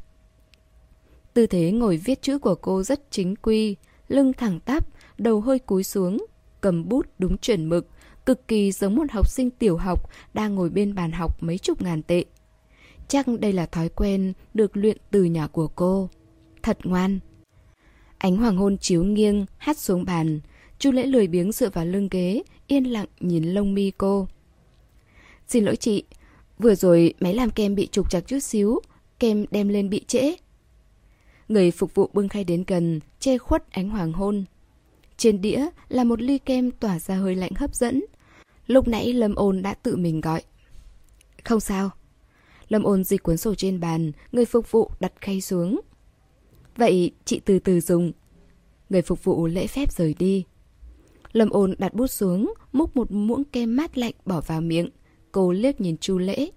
Tư thế ngồi viết chữ của cô rất chính quy, lưng thẳng tắp, đầu hơi cúi xuống, cầm bút đúng chuẩn mực, cực kỳ giống một học sinh tiểu học đang ngồi bên bàn học mấy chục ngàn tệ. Chắc đây là thói quen được luyện từ nhỏ của cô. Thật ngoan. Ánh hoàng hôn chiếu nghiêng, hát xuống bàn. Chu lễ lười biếng dựa vào lưng ghế, yên lặng nhìn lông mi cô. Xin lỗi chị, vừa rồi máy làm kem bị trục chặt chút xíu, kem đem lên bị trễ. Người phục vụ bưng khay đến gần, che khuất ánh hoàng hôn. Trên đĩa là một ly kem tỏa ra hơi lạnh hấp dẫn. Lúc nãy Lâm ôn đã tự mình gọi. Không sao. Lâm ôn dịch cuốn sổ trên bàn, người phục vụ đặt khay xuống. Vậy chị từ từ dùng. Người phục vụ lễ phép rời đi. Lâm ôn đặt bút xuống, múc một muỗng kem mát lạnh bỏ vào miệng. Cô liếc nhìn chu lễ.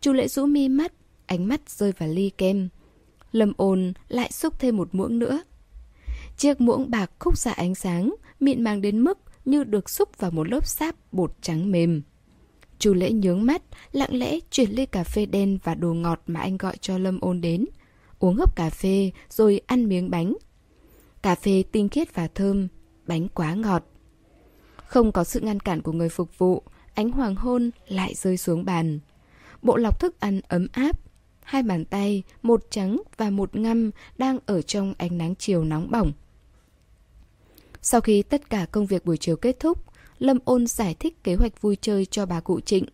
chu lễ rũ mi mắt, ánh mắt rơi vào ly kem. Lâm ôn lại xúc thêm một muỗng nữa. Chiếc muỗng bạc khúc xạ ánh sáng, mịn màng đến mức như được xúc vào một lớp sáp bột trắng mềm. Chu lễ nhướng mắt, lặng lẽ chuyển ly cà phê đen và đồ ngọt mà anh gọi cho Lâm ôn đến. Uống hớp cà phê rồi ăn miếng bánh. Cà phê tinh khiết và thơm, bánh quá ngọt. Không có sự ngăn cản của người phục vụ, ánh hoàng hôn lại rơi xuống bàn. Bộ lọc thức ăn ấm áp, hai bàn tay, một trắng và một ngăm đang ở trong ánh nắng chiều nóng bỏng. Sau khi tất cả công việc buổi chiều kết thúc, Lâm ôn giải thích kế hoạch vui chơi cho bà cụ Trịnh.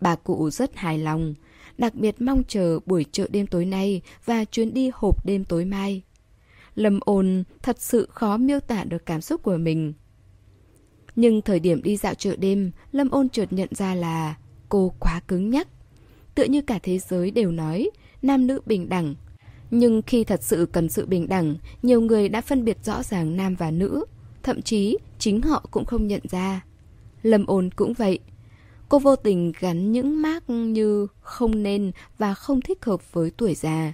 Bà cụ rất hài lòng, đặc biệt mong chờ buổi chợ đêm tối nay và chuyến đi hộp đêm tối mai. Lâm ôn thật sự khó miêu tả được cảm xúc của mình. Nhưng thời điểm đi dạo chợ đêm, Lâm ôn chợt nhận ra là cô quá cứng nhắc. Tựa như cả thế giới đều nói nam nữ bình đẳng. Nhưng khi thật sự cần sự bình đẳng, nhiều người đã phân biệt rõ ràng nam và nữ. Thậm chí chính họ cũng không nhận ra. Lâm ôn cũng vậy. Cô vô tình gắn những mác như không nên và không thích hợp với tuổi già.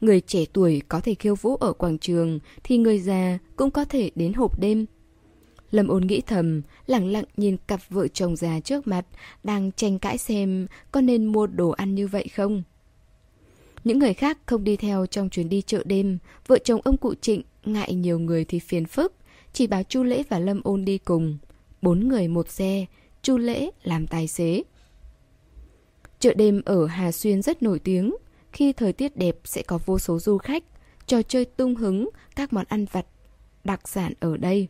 Người trẻ tuổi có thể khiêu vũ ở quảng trường thì người già cũng có thể đến hộp đêm. Lâm ôn nghĩ thầm, lặng lặng nhìn cặp vợ chồng già trước mặt, đang tranh cãi xem có nên mua đồ ăn như vậy không. Những người khác không đi theo trong chuyến đi chợ đêm, vợ chồng ông cụ Trịnh ngại nhiều người thì phiền phức, chỉ báo Chu Lễ và Lâm Ôn đi cùng. Bốn người một xe, Chu Lễ làm tài xế. Chợ đêm ở Hà Xuyên rất nổi tiếng, khi thời tiết đẹp sẽ có vô số du khách, trò chơi tung hứng, các món ăn vặt đặc sản ở đây.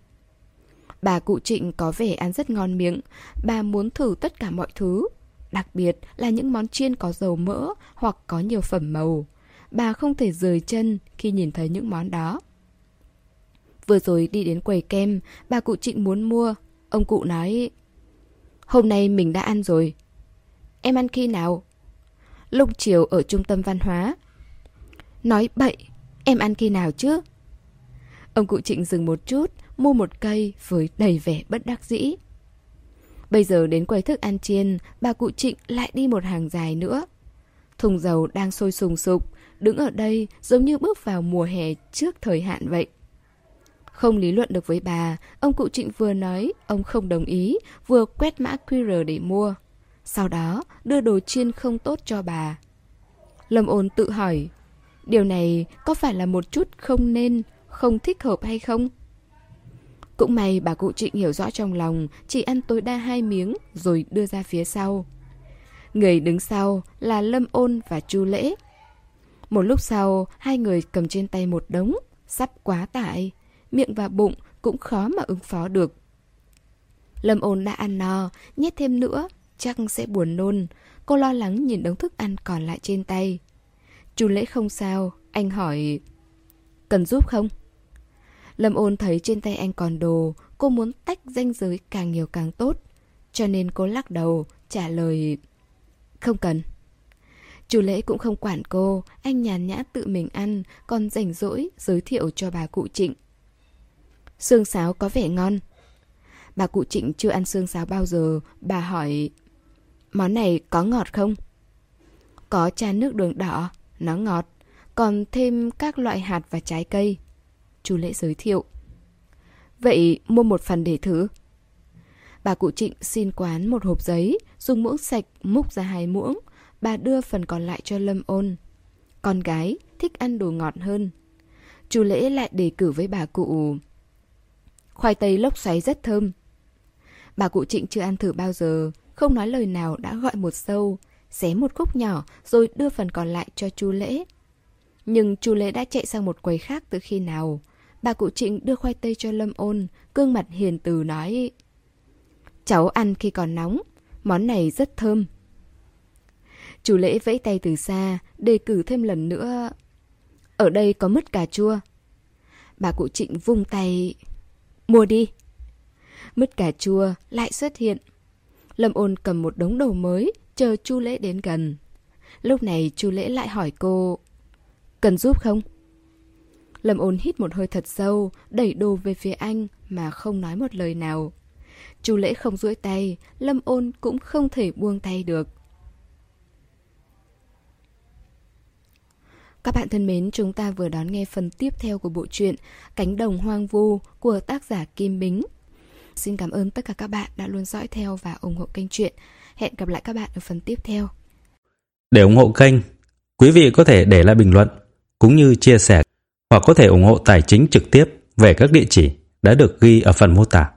Bà cụ Trịnh có vẻ ăn rất ngon miệng, bà muốn thử tất cả mọi thứ, đặc biệt là những món chiên có dầu mỡ hoặc có nhiều phẩm màu. Bà không thể rời chân khi nhìn thấy những món đó. Vừa rồi đi đến quầy kem, bà cụ Trịnh muốn mua. Ông cụ nói, hôm nay mình đã ăn rồi. Em ăn khi nào? Lúc chiều ở trung tâm văn hóa. Nói bậy, em ăn khi nào chứ? Ông cụ Trịnh dừng một chút, mua một cây với đầy vẻ bất đắc dĩ. Bây giờ đến quầy thức ăn chiên, bà cụ Trịnh lại đi một hàng dài nữa. Thùng dầu đang sôi sùng sục, đứng ở đây giống như bước vào mùa hè trước thời hạn vậy. Không lý luận được với bà, ông cụ Trịnh vừa nói ông không đồng ý, vừa quét mã QR để mua. Sau đó đưa đồ chiên không tốt cho bà. Lâm ôn tự hỏi, điều này có phải là một chút không nên, không thích hợp hay không? Cũng may bà cụ Trịnh hiểu rõ trong lòng, chỉ ăn tối đa hai miếng rồi đưa ra phía sau. Người đứng sau là Lâm Ôn và Chu Lễ. Một lúc sau, hai người cầm trên tay một đống, sắp quá tải, miệng và bụng cũng khó mà ứng phó được. Lâm Ôn đã ăn no, nhét thêm nữa, chắc sẽ buồn nôn. Cô lo lắng nhìn đống thức ăn còn lại trên tay. Chu Lễ không sao, anh hỏi... Cần giúp không? Lâm ôn thấy trên tay anh còn đồ, cô muốn tách danh giới càng nhiều càng tốt. Cho nên cô lắc đầu, trả lời... Không cần. Chủ lễ cũng không quản cô, anh nhàn nhã tự mình ăn, còn rảnh rỗi giới thiệu cho bà cụ Trịnh. Xương sáo có vẻ ngon. Bà cụ Trịnh chưa ăn xương sáo bao giờ, bà hỏi... Món này có ngọt không? Có chan nước đường đỏ, nó ngọt, còn thêm các loại hạt và trái cây chú lễ giới thiệu. Vậy mua một phần để thử. Bà cụ Trịnh xin quán một hộp giấy, dùng muỗng sạch múc ra hai muỗng. Bà đưa phần còn lại cho Lâm ôn. Con gái thích ăn đồ ngọt hơn. Chú lễ lại đề cử với bà cụ. Khoai tây lốc xoáy rất thơm. Bà cụ Trịnh chưa ăn thử bao giờ, không nói lời nào đã gọi một sâu, xé một khúc nhỏ rồi đưa phần còn lại cho chú lễ. Nhưng chú lễ đã chạy sang một quầy khác từ khi nào. Bà cụ Trịnh đưa khoai tây cho Lâm ôn, gương mặt hiền từ nói Cháu ăn khi còn nóng, món này rất thơm. Chủ lễ vẫy tay từ xa, đề cử thêm lần nữa. Ở đây có mứt cà chua. Bà cụ Trịnh vung tay. Mua đi. Mứt cà chua lại xuất hiện. Lâm ôn cầm một đống đồ mới, chờ chu lễ đến gần. Lúc này chu lễ lại hỏi cô. Cần giúp không? Lâm ôn hít một hơi thật sâu, đẩy đồ về phía anh mà không nói một lời nào. Chu lễ không duỗi tay, Lâm ôn cũng không thể buông tay được. Các bạn thân mến, chúng ta vừa đón nghe phần tiếp theo của bộ truyện Cánh đồng hoang vu của tác giả Kim Bính. Xin cảm ơn tất cả các bạn đã luôn dõi theo và ủng hộ kênh truyện. Hẹn gặp lại các bạn ở phần tiếp theo. Để ủng hộ kênh, quý vị có thể để lại bình luận cũng như chia sẻ hoặc có thể ủng hộ tài chính trực tiếp về các địa chỉ đã được ghi ở phần mô tả.